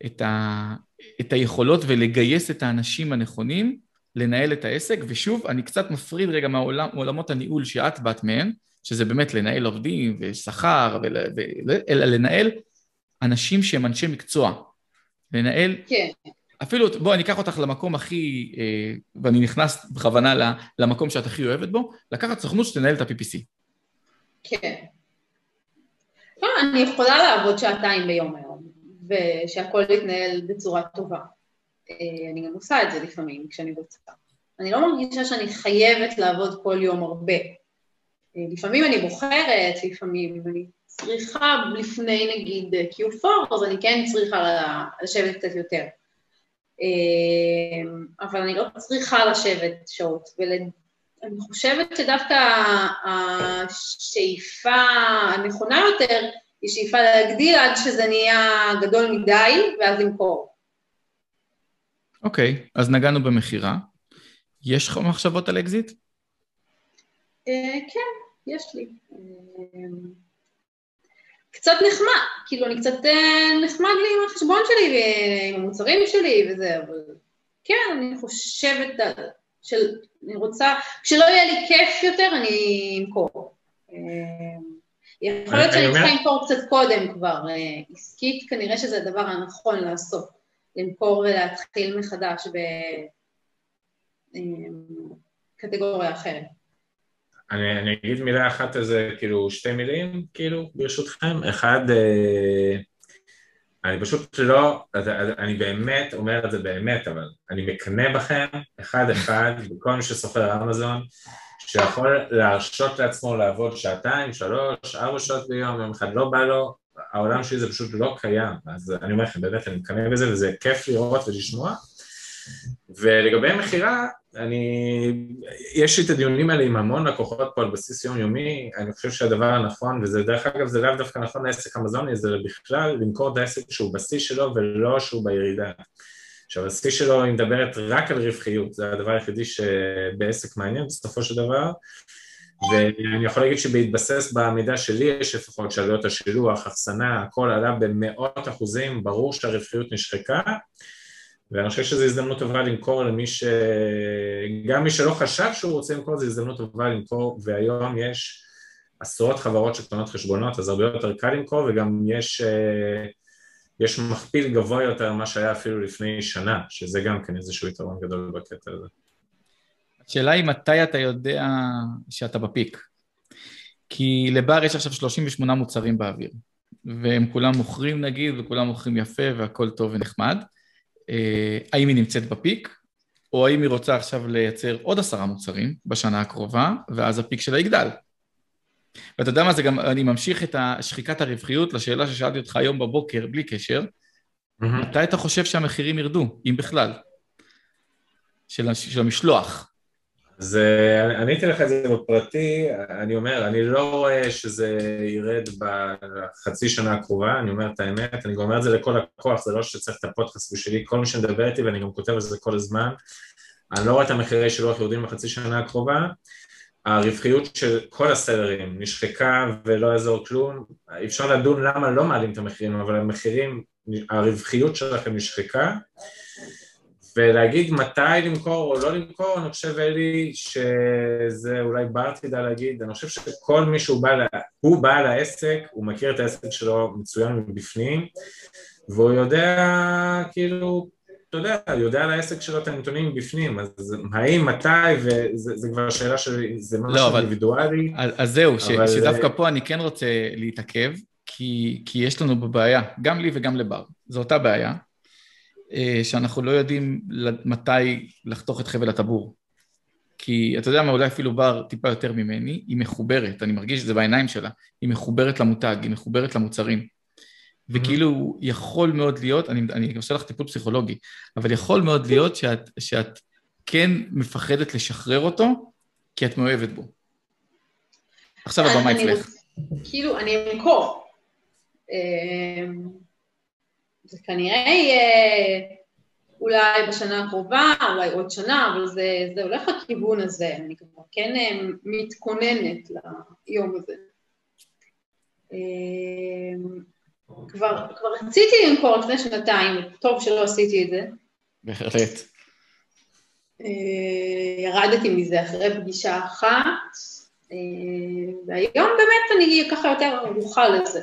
את, ה, את היכולות ולגייס את האנשים הנכונים לנהל את העסק? ושוב, אני קצת מפריד רגע מעולמות הניהול שאת באת מהם, שזה באמת לנהל עובדים ושכר, ול, אלא לנהל אנשים שהם אנשי מקצוע. לנהל... כן. אפילו, בואי, אני אקח אותך למקום הכי, אה, ואני נכנס בכוונה למקום שאת הכי אוהבת בו, לקחת סוכנות שתנהל את ה-PPC. כן. לא, אני יכולה לעבוד שעתיים ביום היום, ושהכול יתנהל בצורה טובה. אני גם עושה את זה לפעמים כשאני רוצה. אני לא מרגישה שאני חייבת לעבוד כל יום הרבה. לפעמים אני בוחרת, לפעמים אני צריכה לפני נגיד Q4, אז אני כן צריכה לשבת קצת יותר. אבל אני לא צריכה לשבת שעות, ואני חושבת שדווקא השאיפה הנכונה יותר היא שאיפה להגדיל עד שזה נהיה גדול מדי, ואז למכור. אוקיי, okay, אז נגענו במכירה. יש לך מחשבות על אקזיט? אה, כן, יש לי. אה, קצת נחמד, כאילו אני קצת אה, נחמד לי עם החשבון שלי ועם המוצרים שלי וזה, אבל כן, אני חושבת של, אני רוצה, כשלא יהיה לי כיף יותר, אני אמכור. יכול להיות שאני צריכה למכור קצת קודם כבר, עסקית כנראה שזה הדבר הנכון לעשות, למכור ולהתחיל מחדש בקטגוריה אחרת. אני, אני אגיד מילה אחת על זה, כאילו שתי מילים, כאילו, ברשותכם. אחד, אה, אני פשוט לא, אני באמת אומר את זה באמת, אבל אני מקנא בכם, אחד אחד, בכל מי שסוחר אמזון, שיכול להרשות לעצמו לעבוד שעתיים, שלוש, ארבע שעות ביום, יום אחד לא בא לו, העולם שלי זה פשוט לא קיים. אז אני אומר לכם, באמת, אני מקנא בזה, וזה כיף לראות ולשמוע. ולגבי מכירה, אני, יש לי את הדיונים האלה עם המון לקוחות פה על בסיס יומיומי, אני חושב שהדבר הנכון, וזה דרך אגב זה לאו דווקא נכון לעסק אמזוני, זה בכלל למכור את העסק שהוא בשיא שלו ולא שהוא בירידה. עכשיו השיא שלו היא מדברת רק על רווחיות, זה הדבר היחידי שבעסק מעניין בסופו של דבר, ואני יכול להגיד שבהתבסס במידע שלי יש לפחות שעלויות השילוח, אחסנה, הכל עלה במאות אחוזים, ברור שהרווחיות נשחקה ואני חושב שזו הזדמנות טובה למכור למי ש... גם מי שלא חשב שהוא רוצה למכור, זו הזדמנות טובה למכור, והיום יש עשרות חברות שקטנות חשבונות, אז הרבה יותר קל למכור, וגם יש, אה, יש מכפיל גבוה יותר ממה שהיה אפילו לפני שנה, שזה גם כן איזשהו יתרון גדול בקטע הזה. השאלה היא מתי אתה יודע שאתה בפיק. כי לבר יש עכשיו 38 מוצרים באוויר, והם כולם מוכרים נגיד, וכולם מוכרים יפה, והכל טוב ונחמד. אה, האם היא נמצאת בפיק, או האם היא רוצה עכשיו לייצר עוד עשרה מוצרים בשנה הקרובה, ואז הפיק שלה יגדל. ואתה יודע מה זה גם, אני ממשיך את שחיקת הרווחיות לשאלה ששאלתי אותך היום בבוקר, בלי קשר, mm-hmm. מתי אתה חושב שהמחירים ירדו, אם בכלל, של, של המשלוח? אז עניתי לך את זה בפרטי, אני אומר, אני לא רואה שזה ירד בחצי שנה הקרובה, אני אומר את האמת, אני גם אומר את זה לכל לקוח, זה לא שצריך את הפודקאסט בשבילי, כל מי שמדבר איתי ואני גם כותב על זה כל הזמן, אני לא רואה את המחירי שלוח יורדים בחצי שנה הקרובה, הרווחיות של כל הסלרים נשחקה ולא יעזור כלום, אפשר לדון למה לא מעלים את המחירים, אבל המחירים, הרווחיות שלכם נשחקה ולהגיד מתי למכור או לא למכור, אני חושב אלי שזה אולי בר תדע להגיד, אני חושב שכל מי שהוא בא, הוא בעל העסק, הוא מכיר את העסק שלו מצוין מבפנים, והוא יודע כאילו, אתה יודע, יודע על העסק שלו את הנתונים בפנים, אז האם, מתי, וזה כבר שאלה של, זה משהו לא, אינדיבידואלי. אז זהו, אבל... שדווקא פה אני כן רוצה להתעכב, כי, כי יש לנו בבעיה, גם לי וגם לבר, זו אותה בעיה. אה, שאנחנו לא יודעים מתי לחתוך את חבל הטבור. כי אתה יודע מה, אולי אפילו בר טיפה יותר ממני, היא מחוברת, אני מרגיש את זה בעיניים שלה, היא מחוברת למותג, היא מחוברת למוצרים. וכאילו יכול מאוד להיות, אני, אני עושה לך טיפול פסיכולוגי, אבל יכול מאוד להיות שאת, שאת כן מפחדת לשחרר אותו, כי את מאוהבת בו. עכשיו הבמה אצלך. כאילו, אני אמכור. זה כנראה יהיה אולי בשנה הקרובה, אולי עוד שנה, אבל זה, זה הולך לכיוון הזה, אני כבר כן אה, מתכוננת ליום הזה. אה, כבר, כבר רציתי למכור לפני שנתיים, טוב שלא עשיתי את זה. בהחלט. אה, ירדתי מזה אחרי פגישה אחת, והיום באמת אני ככה יותר ערוכה לזה.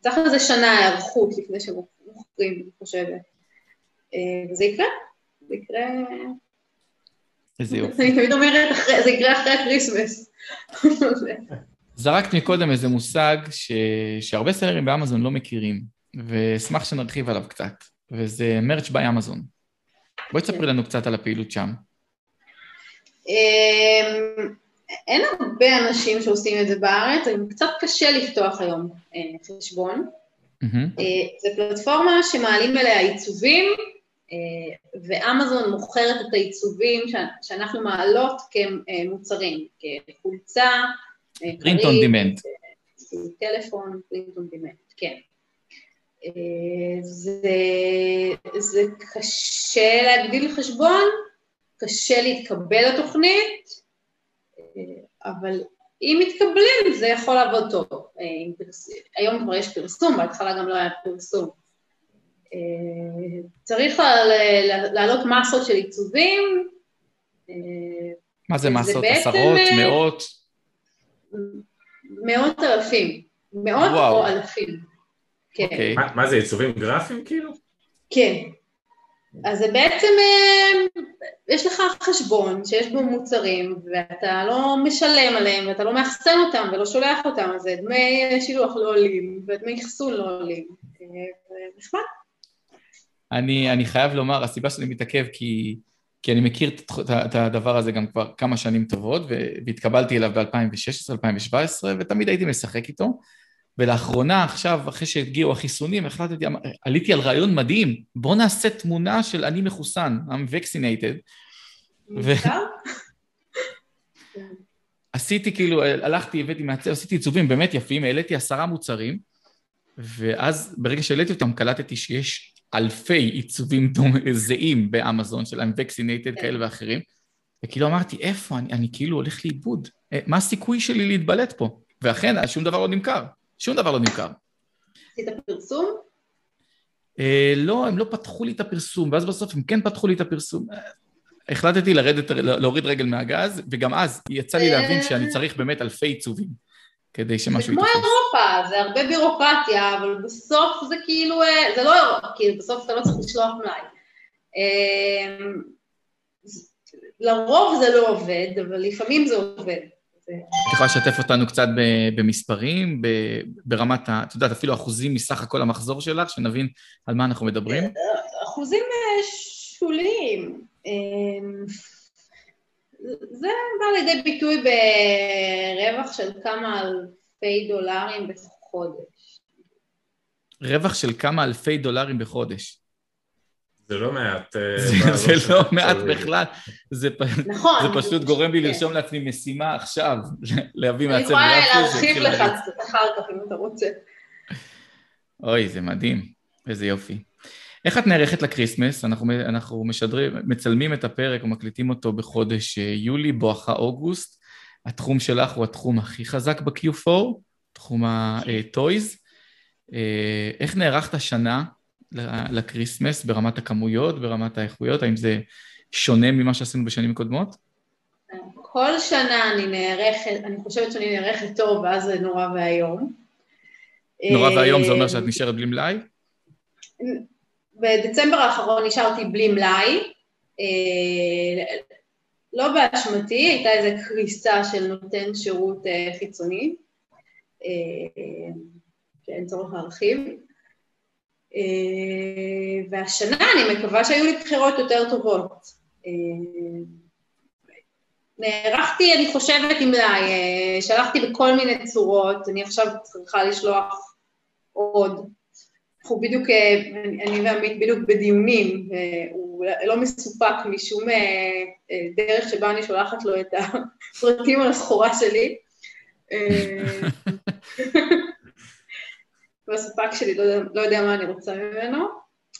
צריך איזה שנה היערכות לפני שמוכרים. מוכרים, אני חושבת. אה, וזה יקרה, זה יקרה... איזה יופי. אני תמיד אומרת, זה יקרה אחרי ה Christmas. זרקת מקודם איזה מושג ש... שהרבה סלרים באמזון לא מכירים, ואשמח שנרחיב עליו קצת, וזה מרץ' ביי אמזון. בואי תספרי לנו קצת על הפעילות שם. אמ, אין הרבה אנשים שעושים את זה בארץ, קצת קשה לפתוח היום אה, חשבון. מהמם. זו פלטפורמה שמעלים אליה עיצובים, אה, ואמזון מוכרת את העיצובים שאנחנו מעלות כמוצרים, כחולצה, אה, on כרית, demand. טלפון, print on demand, כן. אה, זה, זה קשה להגדיל חשבון, קשה להתקבל לתוכנית, אה, אבל אם מתקבלים זה יכול לעבוד טוב. היום כבר יש פרסום, בהתחלה גם לא היה פרסום. אה, צריך לה- לה- להעלות מסות של עיצובים, אה, מה זה מסות? עשרות? אה, מאות? מאות אלפים, מאות. או אלפים. כן. אוקיי. מה- מה זה, עיצובים גרפיים כאילו? כן. אז זה בעצם, אה, יש לך חשבון שיש בו מוצרים, ואתה לא משלם עליהם, ואתה לא מאחסן אותם ולא שולח אותם, אז דמי שילוח לא עולים, ודמי אחסון לא עולים. אה, נחמד. אני, אני חייב לומר, הסיבה שאני מתעכב כי, כי אני מכיר את, את, הדבר הזה גם כבר כמה שנים טובות, והתקבלתי אליו ב-2016-2017, ותמיד הייתי משחק איתו. ולאחרונה, עכשיו, אחרי שהגיעו החיסונים, החלטתי, עליתי על רעיון מדהים, בוא נעשה תמונה של אני מחוסן, I'm vaccinated. ו-? עשיתי כאילו, הלכתי, הבאתי מעצב, עשיתי עיצובים באמת יפים, העליתי עשרה מוצרים, ואז ברגע שהעליתי אותם קלטתי שיש אלפי עיצובים זהים באמזון של I'm vaccinated כאלה ואחרים, וכאילו אמרתי, איפה, אני, אני כאילו הולך לאיבוד, אה, מה הסיכוי שלי להתבלט פה? ואכן, שום דבר לא נמכר, שום דבר לא נמכר. עשית פרסום? אה, לא, הם לא פתחו לי את הפרסום, ואז בסוף הם כן פתחו לי את הפרסום. אה, החלטתי לרדת, להוריד רגל מהגז, וגם אז יצא לי להבין שאני צריך באמת אלפי עיצובים כדי זה שמשהו כמו יתפס. אירופה, זה הרבה בירוקרטיה, אבל בסוף זה כאילו, אה, זה לא אירופה, כאילו בסוף אתה לא צריך לשלוח מלאי. אה, זה- לרוב זה לא עובד, אבל לפעמים זה עובד. את יכולה לשתף אותנו קצת במספרים, ברמת. את יודעת, אפילו אחוזים מסך הכל המחזור שלך, שנבין על מה אנחנו מדברים? אחוזים אה, שוליים. אה, זה בא לידי ביטוי ברווח של כמה אלפי דולרים בחודש. רווח של כמה אלפי דולרים בחודש. זה לא מעט. אה, זה, לא מעט. בכלל, זה, פ- נכון. זה פשוט גורם לי. לרשום לעצמי משימה עכשיו, להביא אני מעצב יכולה גרפי להרחיב שיתחיל לך להריץ. קצת אחר כך אם אתה רוצה. אוי, זה מדהים, איזה יופי. איך את נערכת לקריסמס? אנחנו, אנחנו משדרים, מצלמים את הפרק ומקליטים אותו בחודש אה, יולי, בואכה אוגוסט. התחום שלך הוא התחום הכי חזק ב-Q4, תחום ה-Toys. איך נערכת השנה לקריסמס ברמת הכמויות, ברמת האיכויות? האם זה שונה ממה שעשינו בשנים קודמות? כל שנה אני נערכת, אני חושבת שאני נערכת טוב, ואז זה נורא ואיום. נורא ואיום זה אומר אה, שאת נשארת בלי מלאי? בדצמבר האחרון נשארתי בלי מלאי, אה, לא באשמתי, הייתה איזו קריסה של נותן שירות אה, חיצוני, אה, שאין צורך להרחיב. אה, והשנה אני מקווה שהיו לי בחירות יותר טובות. אה, נערכתי, אני חושבת, עם מלאי, אה, שלחתי בכל מיני צורות, אני עכשיו צריכה לשלוח עוד. אנחנו בדיוק, אני ועמית בדיוק בדיונים, והוא לא מסופק משום דרך שבה אני שולחת לו את הפרטים על הסחורה שלי. והספק שלי לא, לא יודע מה אני רוצה ממנו.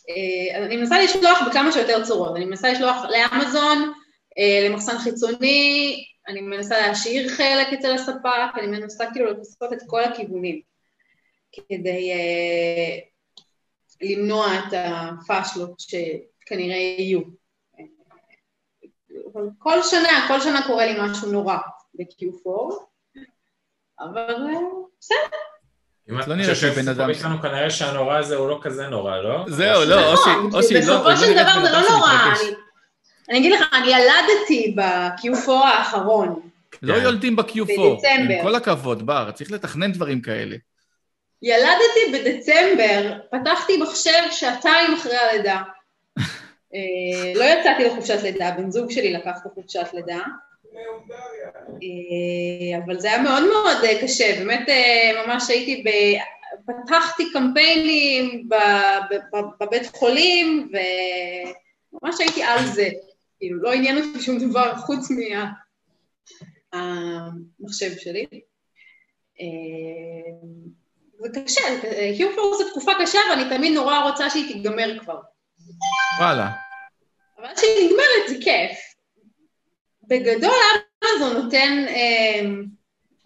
אה, אז אני מנסה לשלוח בכמה שיותר צורות, אני מנסה לשלוח לאמזון, אה, למחסן חיצוני, אני מנסה להשאיר חלק אצל הספק, אני מנסה כאילו לעשות את כל הכיוונים, כדי אה, למנוע את הפאשלות שכנראה יהיו. אבל כל שנה, כל שנה קורה לי משהו נורא ב-Q4, אבל בסדר. אם את לא נראה שבן אדם- איתנו, כנראה שהנורא הזה הוא לא כזה נורא, לא? זהו, לא, או ש- נכון, או שהיא לא- בסופו לא של דבר זה לא נורא. אני- אגיד לך, אני ילדתי ב-Q4 האחרון. לא כן. יולדים ב-Q4, בדצמבר. עם כל הכבוד, בר, צריך לתכנן דברים כאלה. ילדתי בדצמבר, פתחתי מחשב שעתיים אחרי הלידה. אה, לא יצאתי לחופשת לידה, בן זוג שלי לקח את החופשת לידה. אה, אבל זה היה מאוד מאוד אה, קשה, באמת ממש הייתי ב... פתחתי קמפיינים בבית חולים, וממש הייתי על זה. כאילו, לא עניין אותי שום דבר חוץ מהמחשב שלי. זה קשה, קיופור זו תקופה קשה, ואני תמיד נורא רוצה שהיא תיגמר כבר. וואלה. אבל כשהיא נגמרת זה כיף. בגדול, אמזון נותן אה,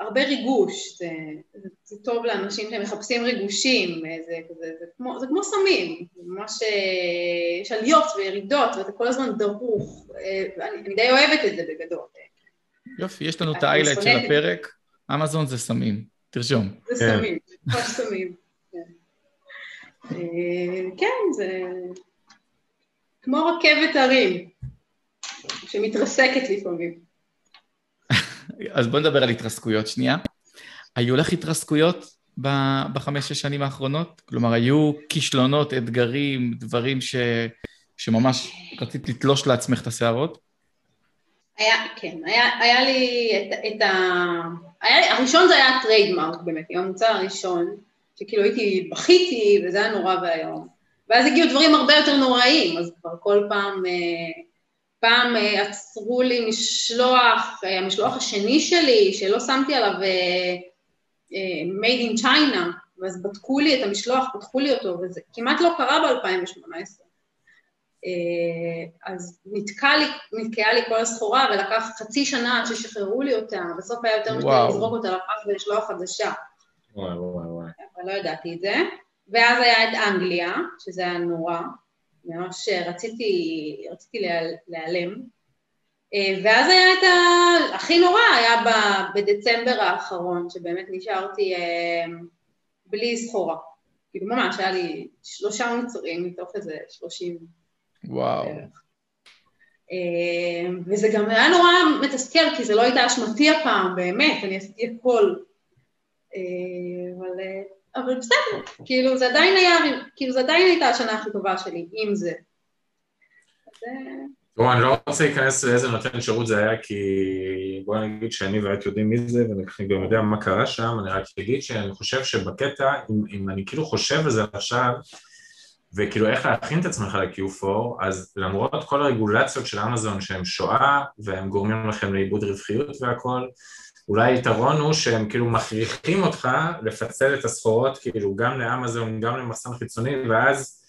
הרבה ריגוש, זה, זה, זה טוב לאנשים שמחפשים ריגושים, אה, זה, זה, זה, זה, כמו, זה כמו סמים, זה ממש, אה, יש עליות וירידות, ואתה כל הזמן דרוך, אה, אני, אני די אוהבת את זה בגדול. יופי, יש לנו את האיילייט של הפרק, אמזון זה סמים, תרשום. זה כן. סמים, ממש סמים. כן. אה, כן, זה כמו רכבת הרים, שמתרסקת לפעמים. אז בוא נדבר על התרסקויות שנייה. היו לך התרסקויות בחמש-שש שנים האחרונות? כלומר, היו כישלונות, אתגרים, דברים ש... שממש רצית לתלוש לעצמך את השערות? היה, כן, היה, היה לי את, את ה... היה, הראשון זה היה הטריידמרק באמת, עם המוצר הראשון, שכאילו הייתי, בכיתי, וזה היה נורא ואיום. ואז הגיעו דברים הרבה יותר נוראיים, אז כבר כל פעם, אה, פעם אה, עצרו לי משלוח, אה, המשלוח השני שלי, שלא שמתי עליו made in China, ואז בדקו לי את המשלוח, פתחו לי אותו, וזה כמעט לא קרה ב-2018. אז נתקע לי, נתקעה לי כל הסחורה, ולקח חצי שנה עד ששחררו לי אותה, בסוף היה יותר משהו לזרוק אותה לפח ולשלוח חדשה. וואי וואי וואי. אבל לא ידעתי את זה. ואז היה את אנגליה, שזה היה נורא, ממש רציתי, רציתי להיעלם. אה, ואז היה את ה... הכי נורא, היה בדצמבר האחרון, שבאמת נשארתי אה, בלי סחורה. כאילו ממש, היה לי שלושה מוצרים מתוך איזה שלושים. וואו. אה, וזה גם היה נורא מתסכל, כי זה לא הייתה אשמתי הפעם, באמת, אני עשיתי הכל. אבל אבל בסדר, כאילו זה עדיין היה, כאילו זה עדיין הייתה השנה הכי טובה שלי, עם זה. תראו, אני לא רוצה להיכנס לאיזה נותן שירות זה היה, כי בואו נגיד שאני ואת יודעים מי זה, ואני גם יודע מה קרה שם, אני רק אגיד שאני חושב שבקטע, אם, אם אני כאילו חושב על זה עכשיו, וכאילו איך להכין את עצמך ל-Q4, אז למרות כל הרגולציות של אמזון שהן שואה, והם גורמים לכם לאיבוד רווחיות והכל, אולי היתרון הוא שהם כאילו מכריחים אותך לפצל את הסחורות כאילו גם לאמזון, גם למחסן חיצוני, ואז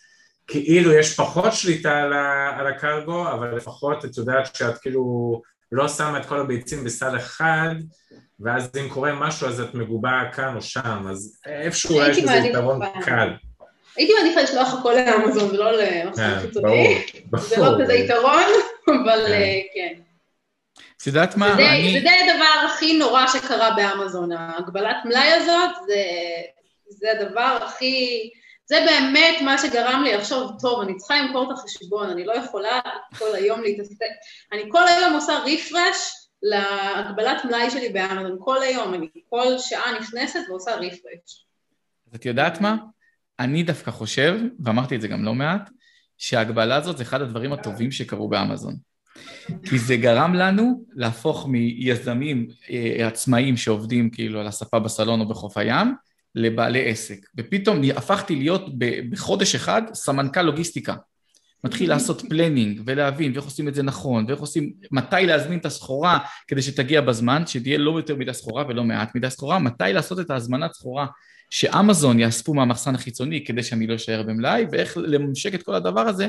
כאילו יש פחות שליטה על, ה, על הקרגו, אבל לפחות את יודעת שאת כאילו לא שמה את כל הביצים בסל אחד, ואז אם קורה משהו אז את מגובה כאן או שם, אז איפשהו יש איזה יתרון קל. הייתי מעדיפה לשלוח הכל לאמזון ולא למחסן כן, חיצוני, זה לא כזה יתרון, אבל כן. את יודעת מה? זה, אני... זה די הדבר הכי נורא שקרה באמזון, ההגבלת מלאי הזאת, זה, זה הדבר הכי... זה באמת מה שגרם לי לחשוב, טוב, אני צריכה למכור את החשבון, אני לא יכולה כל היום להתעסק, אני כל היום עושה רפרש להגבלת מלאי שלי באמזון, כל היום, אני כל שעה נכנסת ועושה רפרש. אז את יודעת מה? אני דווקא חושב, ואמרתי את זה גם לא מעט, שההגבלה הזאת זה אחד הדברים הטובים שקרו באמזון. כי זה גרם לנו להפוך מיזמים אה, עצמאיים שעובדים כאילו על הספה בסלון או בחוף הים, לבעלי עסק. ופתאום הפכתי להיות בחודש אחד סמנכ"ל לוגיסטיקה. מתחיל לעשות planning ולהבין ואיך עושים את זה נכון ואיך עושים, מתי להזמין את הסחורה כדי שתגיע בזמן, שתהיה לא יותר מדי סחורה ולא מעט מדי סחורה, מתי לעשות את ההזמנת סחורה שאמזון יאספו מהמחסן החיצוני כדי שאני לא אשאר במלאי ואיך לממשק את כל הדבר הזה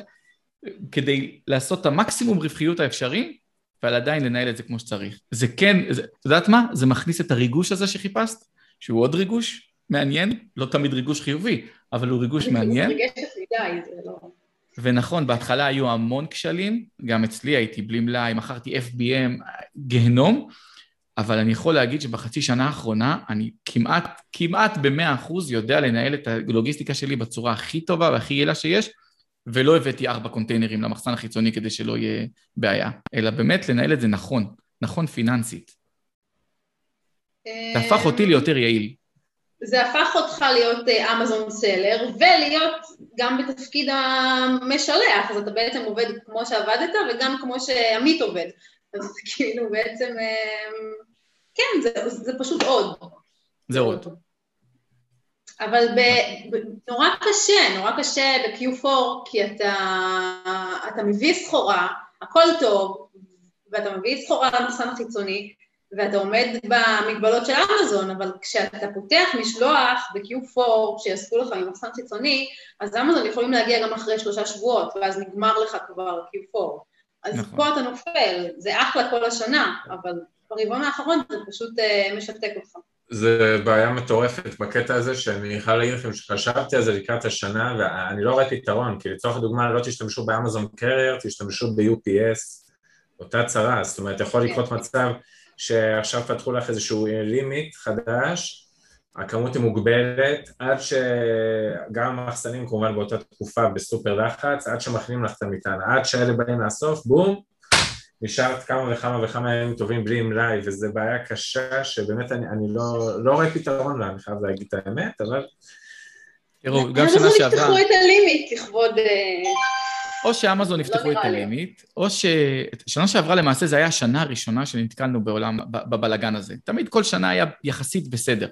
כדי לעשות את המקסימום רווחיות האפשרי, אבל עדיין לנהל את זה כמו שצריך. זה כן, זה, את יודעת מה? זה מכניס את הריגוש הזה שחיפשת, שהוא עוד ריגוש מעניין, לא תמיד ריגוש חיובי, אבל הוא ריגוש מעניין. לא- ונכון, בהתחלה היו המון כשלים, גם אצלי הייתי בלי מלאי, מכרתי FBM, גיהנום, אבל אני יכול להגיד שבחצי שנה האחרונה אני כמעט, כמעט במאה אחוז יודע לנהל את הלוגיסטיקה שלי בצורה הכי טובה והכי יעילה שיש, ולא הבאתי ארבע קונטיינרים למחסן החיצוני כדי שלא יהיה בעיה, אלא באמת לנהל את זה נכון, נכון פיננסית. זה הפך אותי ליותר יעיל. זה הפך אותך להיות אמזון אה, סלר, ולהיות גם בתפקיד המשלח, אז אתה בעצם עובד כמו שעבדת וגם כמו שעמית עובד. אז כאילו בעצם, כן, זה, זה פשוט עוד. זה עוד. אבל ב, ב, נורא קשה, נורא קשה ב-Q4, כי אתה, אתה מביא סחורה, הכל טוב, ואתה מביא סחורה למחסן החיצוני, ואתה עומד במגבלות של אמזון, אבל כשאתה פותח משלוח ב-Q4 שיאספו לך ממחסן חיצוני, אז אמזון יכולים להגיע גם אחרי שלושה שבועות, ואז נגמר לך כבר Q4. אז נכון. פה אתה נופל, זה אחלה כל השנה, אבל ברבעון האחרון זה פשוט uh, משתק אותך. זה בעיה מטורפת בקטע הזה, שאני יכול להגיד לכם שחשבתי על זה לקראת השנה, ואני לא ראיתי יתרון, כי לצורך הדוגמה לא תשתמשו באמזון קרייר, תשתמשו ב-UPS, אותה צרה, זאת אומרת יכול לקרות כן. מצב שעכשיו פתחו לך איזשהו לימיט חדש, הכמות היא מוגבלת, עד שגם המחסנים כמובן באותה תקופה בסופר לחץ, עד שמכינים לך את המטען, עד שאלה באים לאסוף, בום, נשארת כמה וכמה וכמה ימים טובים בלי מלאי, וזו בעיה קשה שבאמת אני, אני לא, לא רואה פתרון לה, אני חייב להגיד את האמת, אבל... תראו, גם שנה שעברה... יפתחו את ה limit לכבוד... אה, או שאמזון לא יפתחו את ה limit, או ש... שנה שעברה למעשה זה היה השנה הראשונה שנתקלנו בעולם, בבלגן הזה. תמיד כל שנה היה יחסית בסדר.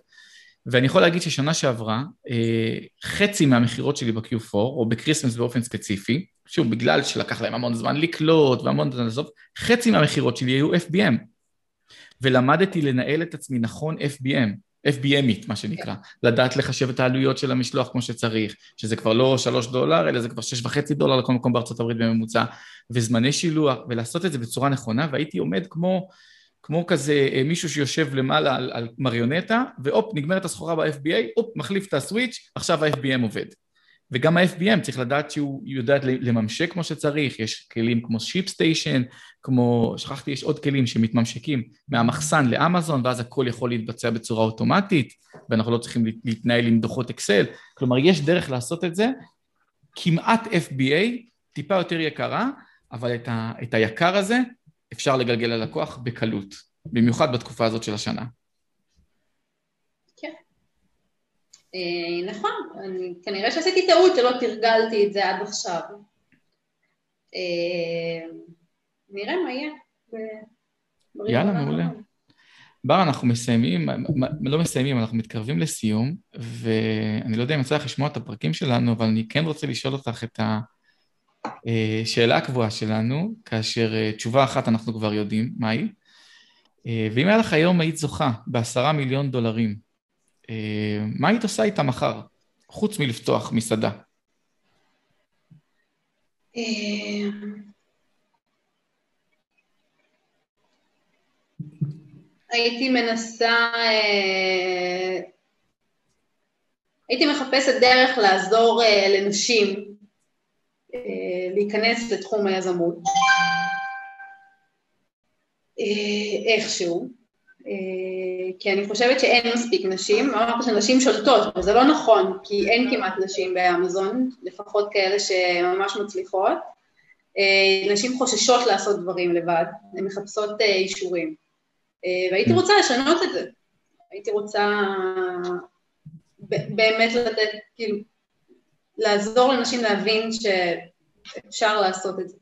ואני יכול להגיד ששנה שעברה, אה, חצי מהמכירות שלי ב-Q4, או ב Christmas באופן ספציפי, שוב, בגלל שלקח להם המון זמן לקלוט והמון זמן לעזוב, חצי מהמכירות שלי היו FBM. ולמדתי לנהל את עצמי נכון FBM. FBMית, מה שנקרא, לדעת לחשב את העלויות של המשלוח כמו שצריך, שזה כבר לא שלוש דולר, אלא זה כבר שש וחצי דולר לכל מקום בארצות הברית בממוצע, וזמני שילוח, ולעשות את זה בצורה נכונה, והייתי עומד כמו, כמו כזה אה, מישהו שיושב למעלה על, על מריונטה, והופ, נגמרת הסחורה ב-FBA, הופ, מחליף את הסוויץ', עכשיו ה-FBM עובד. וגם ה-FBM צריך לדעת שהוא יודע לממשק כמו שצריך, יש כלים כמו שיפ סטיישן, כמו, שכחתי, יש עוד כלים שמתממשקים מהמחסן לאמזון, ואז הכל יכול להתבצע בצורה אוטומטית, ואנחנו לא צריכים להתנהל עם דוחות אקסל, כלומר יש דרך לעשות את זה, כמעט FBA, טיפה יותר יקרה, אבל את, ה, את היקר הזה אפשר לגלגל ללקוח בקלות, במיוחד בתקופה הזאת של השנה. אה, נכון, אני, כנראה שעשיתי טעות שלא תרגלתי את זה עד עכשיו. אה, נראה מה יהיה. יאללה, מעולה. בר, אנחנו מסיימים, לא מסיימים, אנחנו מתקרבים לסיום, ואני לא יודע אם יצא לך לשמוע את הפרקים שלנו, אבל אני כן רוצה לשאול אותך את השאלה אה, הקבועה שלנו, כאשר תשובה אחת אנחנו כבר יודעים מהי, ואם היה לך היום היית זוכה בעשרה מיליון דולרים, אה, מה היית עושה איתה מחר, חוץ מלפתוח מסעדה? אה, הייתי מנסה, אה, הייתי מחפשת דרך לעזור לנשים להיכנס לתחום היזמות איכשהו. אה, כי אני חושבת שאין מספיק נשים, אמרת שנשים שולטות, אבל זה לא נכון, כי אין כמעט נשים באמזון, לפחות כאלה שממש מצליחות. אה, נשים חוששות לעשות דברים לבד, הן מחפשות אה, אישורים. והייתי רוצה לשנות את זה. הייתי רוצה באמת לתת, כאילו, לעזור לנשים להבין שאפשר לעשות את זה.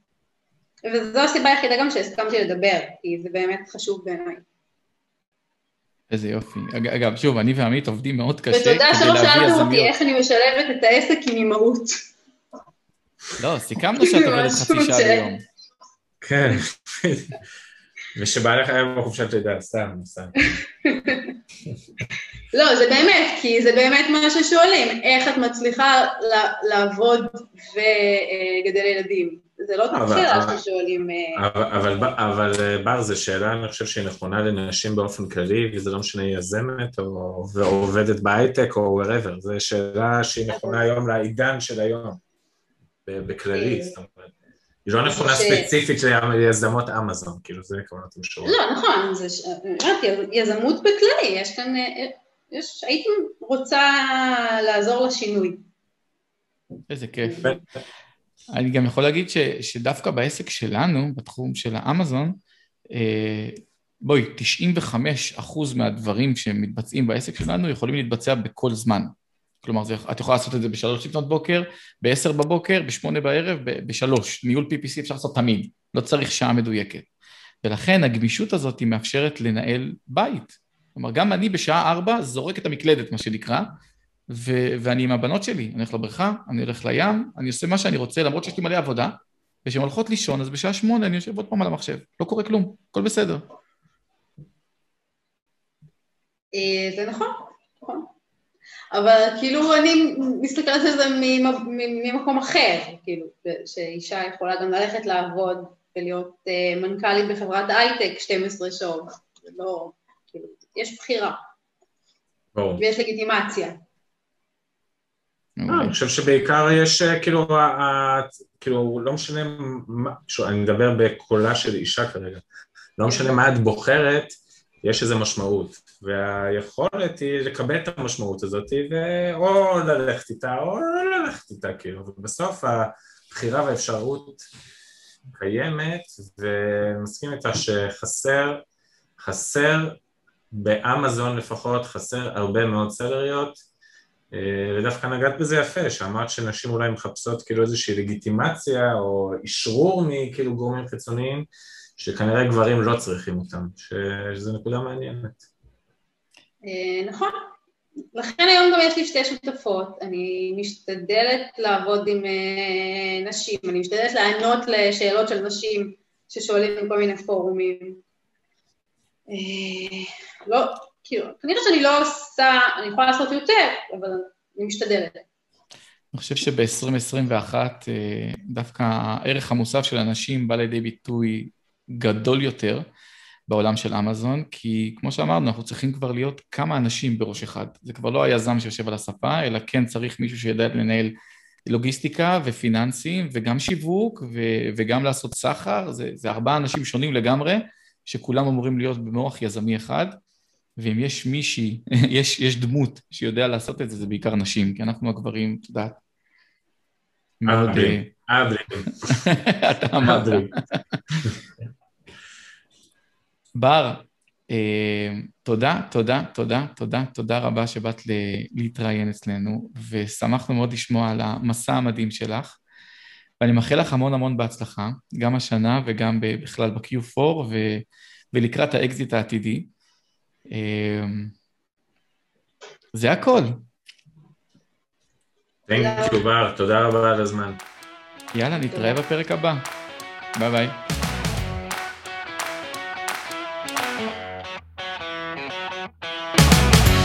וזו הסיבה היחידה גם שהסכמתי לדבר, כי זה באמת חשוב בעיניי. איזה יופי. אגב, שוב, אני ועמית עובדים מאוד קשה כדי להביא יזמיות. ותודה שלא שאלתם אותי איך אני משלבת את העסק עם אימהות. לא, סיכמנו שאת עובדת חצי שעה ביום. כן, ושבעלך היה בחופשת לידה, סתם, סתם. לא, זה באמת, כי זה באמת מה ששואלים, איך את מצליחה לעבוד וגדל ילדים. זה לא שאלה ששואלים... אה, אבל, אבל אה, בר, זו שאלה, אני חושב שהיא נכונה לנשים באופן כללי, וזה לא משנה יזמת או, או עובדת בהייטק או wherever, זו שאלה שהיא נכונה היום לעידן של היום, בכללי, אה, זאת אומרת. היא לא נכונה ספציפית ליזמות אמזון, כאילו זה כוונת המשורר. לא, נכון, זה יזמות בכללי, יש כאן, יש, הייתי רוצה לעזור לשינוי. איזה כיף. אני גם יכול להגיד ש, שדווקא בעסק שלנו, בתחום של האמזון, אה, בואי, 95 אחוז מהדברים שמתבצעים בעסק שלנו יכולים להתבצע בכל זמן. כלומר, זה, את יכולה לעשות את זה בשלוש לפנות בוקר, בעשר בבוקר, בשמונה בערב, בשלוש. ניהול PPC אפשר לעשות תמיד, לא צריך שעה מדויקת. ולכן הגמישות הזאת היא מאפשרת לנהל בית. כלומר, גם אני בשעה ארבע זורק את המקלדת, מה שנקרא, ו- ואני עם הבנות שלי, אני הולך לבריכה, אני הולך לים, אני עושה מה שאני רוצה, למרות שיש לי מלא עבודה, וכשהן הולכות לישון, אז בשעה שמונה אני יושב עוד פעם על המחשב, לא קורה כלום, הכל בסדר. אה, זה נכון, נכון. אבל כאילו אני מסתכלת על זה ממקום אחר, כאילו, שאישה יכולה גם ללכת לעבוד ולהיות אה, מנכ"לית בחברת הייטק 12 שעות, זה לא, כאילו, יש בחירה. ברור. ויש לגיטימציה. אה, אני חושב שבעיקר יש כאילו, כאילו לא משנה מה, אני מדבר בקולה של אישה כרגע, לא משנה מה את בוחרת, יש איזו משמעות, והיכולת היא לקבל את המשמעות הזאת, ואו ללכת איתה או לא ללכת איתה, כאילו, ובסוף הבחירה והאפשרות קיימת, ומסכים איתה שחסר, חסר באמזון לפחות, חסר הרבה מאוד סלריות, אה, ודווקא נגעת בזה יפה, שאמרת שנשים אולי מחפשות כאילו איזושהי לגיטימציה או אשרור מכאילו גורמים חיצוניים, שכנראה גברים לא צריכים אותם, שזו נקודה מעניינת. אה, נכון. לכן היום גם יש לי שתי שותפות, אני משתדלת לעבוד עם אה, נשים, אני משתדלת לענות לשאלות של נשים ששואלים בכל מיני פורומים. לא, כאילו, כנראה שאני לא עושה, אני יכולה לעשות יותר, אבל אני משתדלת. אני חושב שב-2021 אה, דווקא הערך המוסף של אנשים בא לידי ביטוי גדול יותר בעולם של אמזון, כי כמו שאמרנו, אנחנו צריכים כבר להיות כמה אנשים בראש אחד. זה כבר לא היזם שיושב על הספה, אלא כן צריך מישהו שיודע לנהל לוגיסטיקה ופיננסים וגם שיווק ו- וגם לעשות סחר, זה, זה ארבעה אנשים שונים לגמרי, שכולם אמורים להיות במוח יזמי אחד. ואם יש מישהי, יש, יש דמות שיודע לעשות את זה, זה בעיקר נשים, כי אנחנו הגברים, את יודעת, מאוד... אבלי. אה, אתה אמרת. בר, אה, תודה, תודה, תודה, תודה, תודה רבה שבאת להתראיין אצלנו, ושמחנו מאוד לשמוע על המסע המדהים שלך, ואני מאחל לך המון המון בהצלחה, גם השנה וגם בכלל ב-Q4 ולקראת האקזיט העתידי. אמ, זה הכל. תודה רבה על הזמן. יאללה, נתראה בפרק הבא. ביי ביי.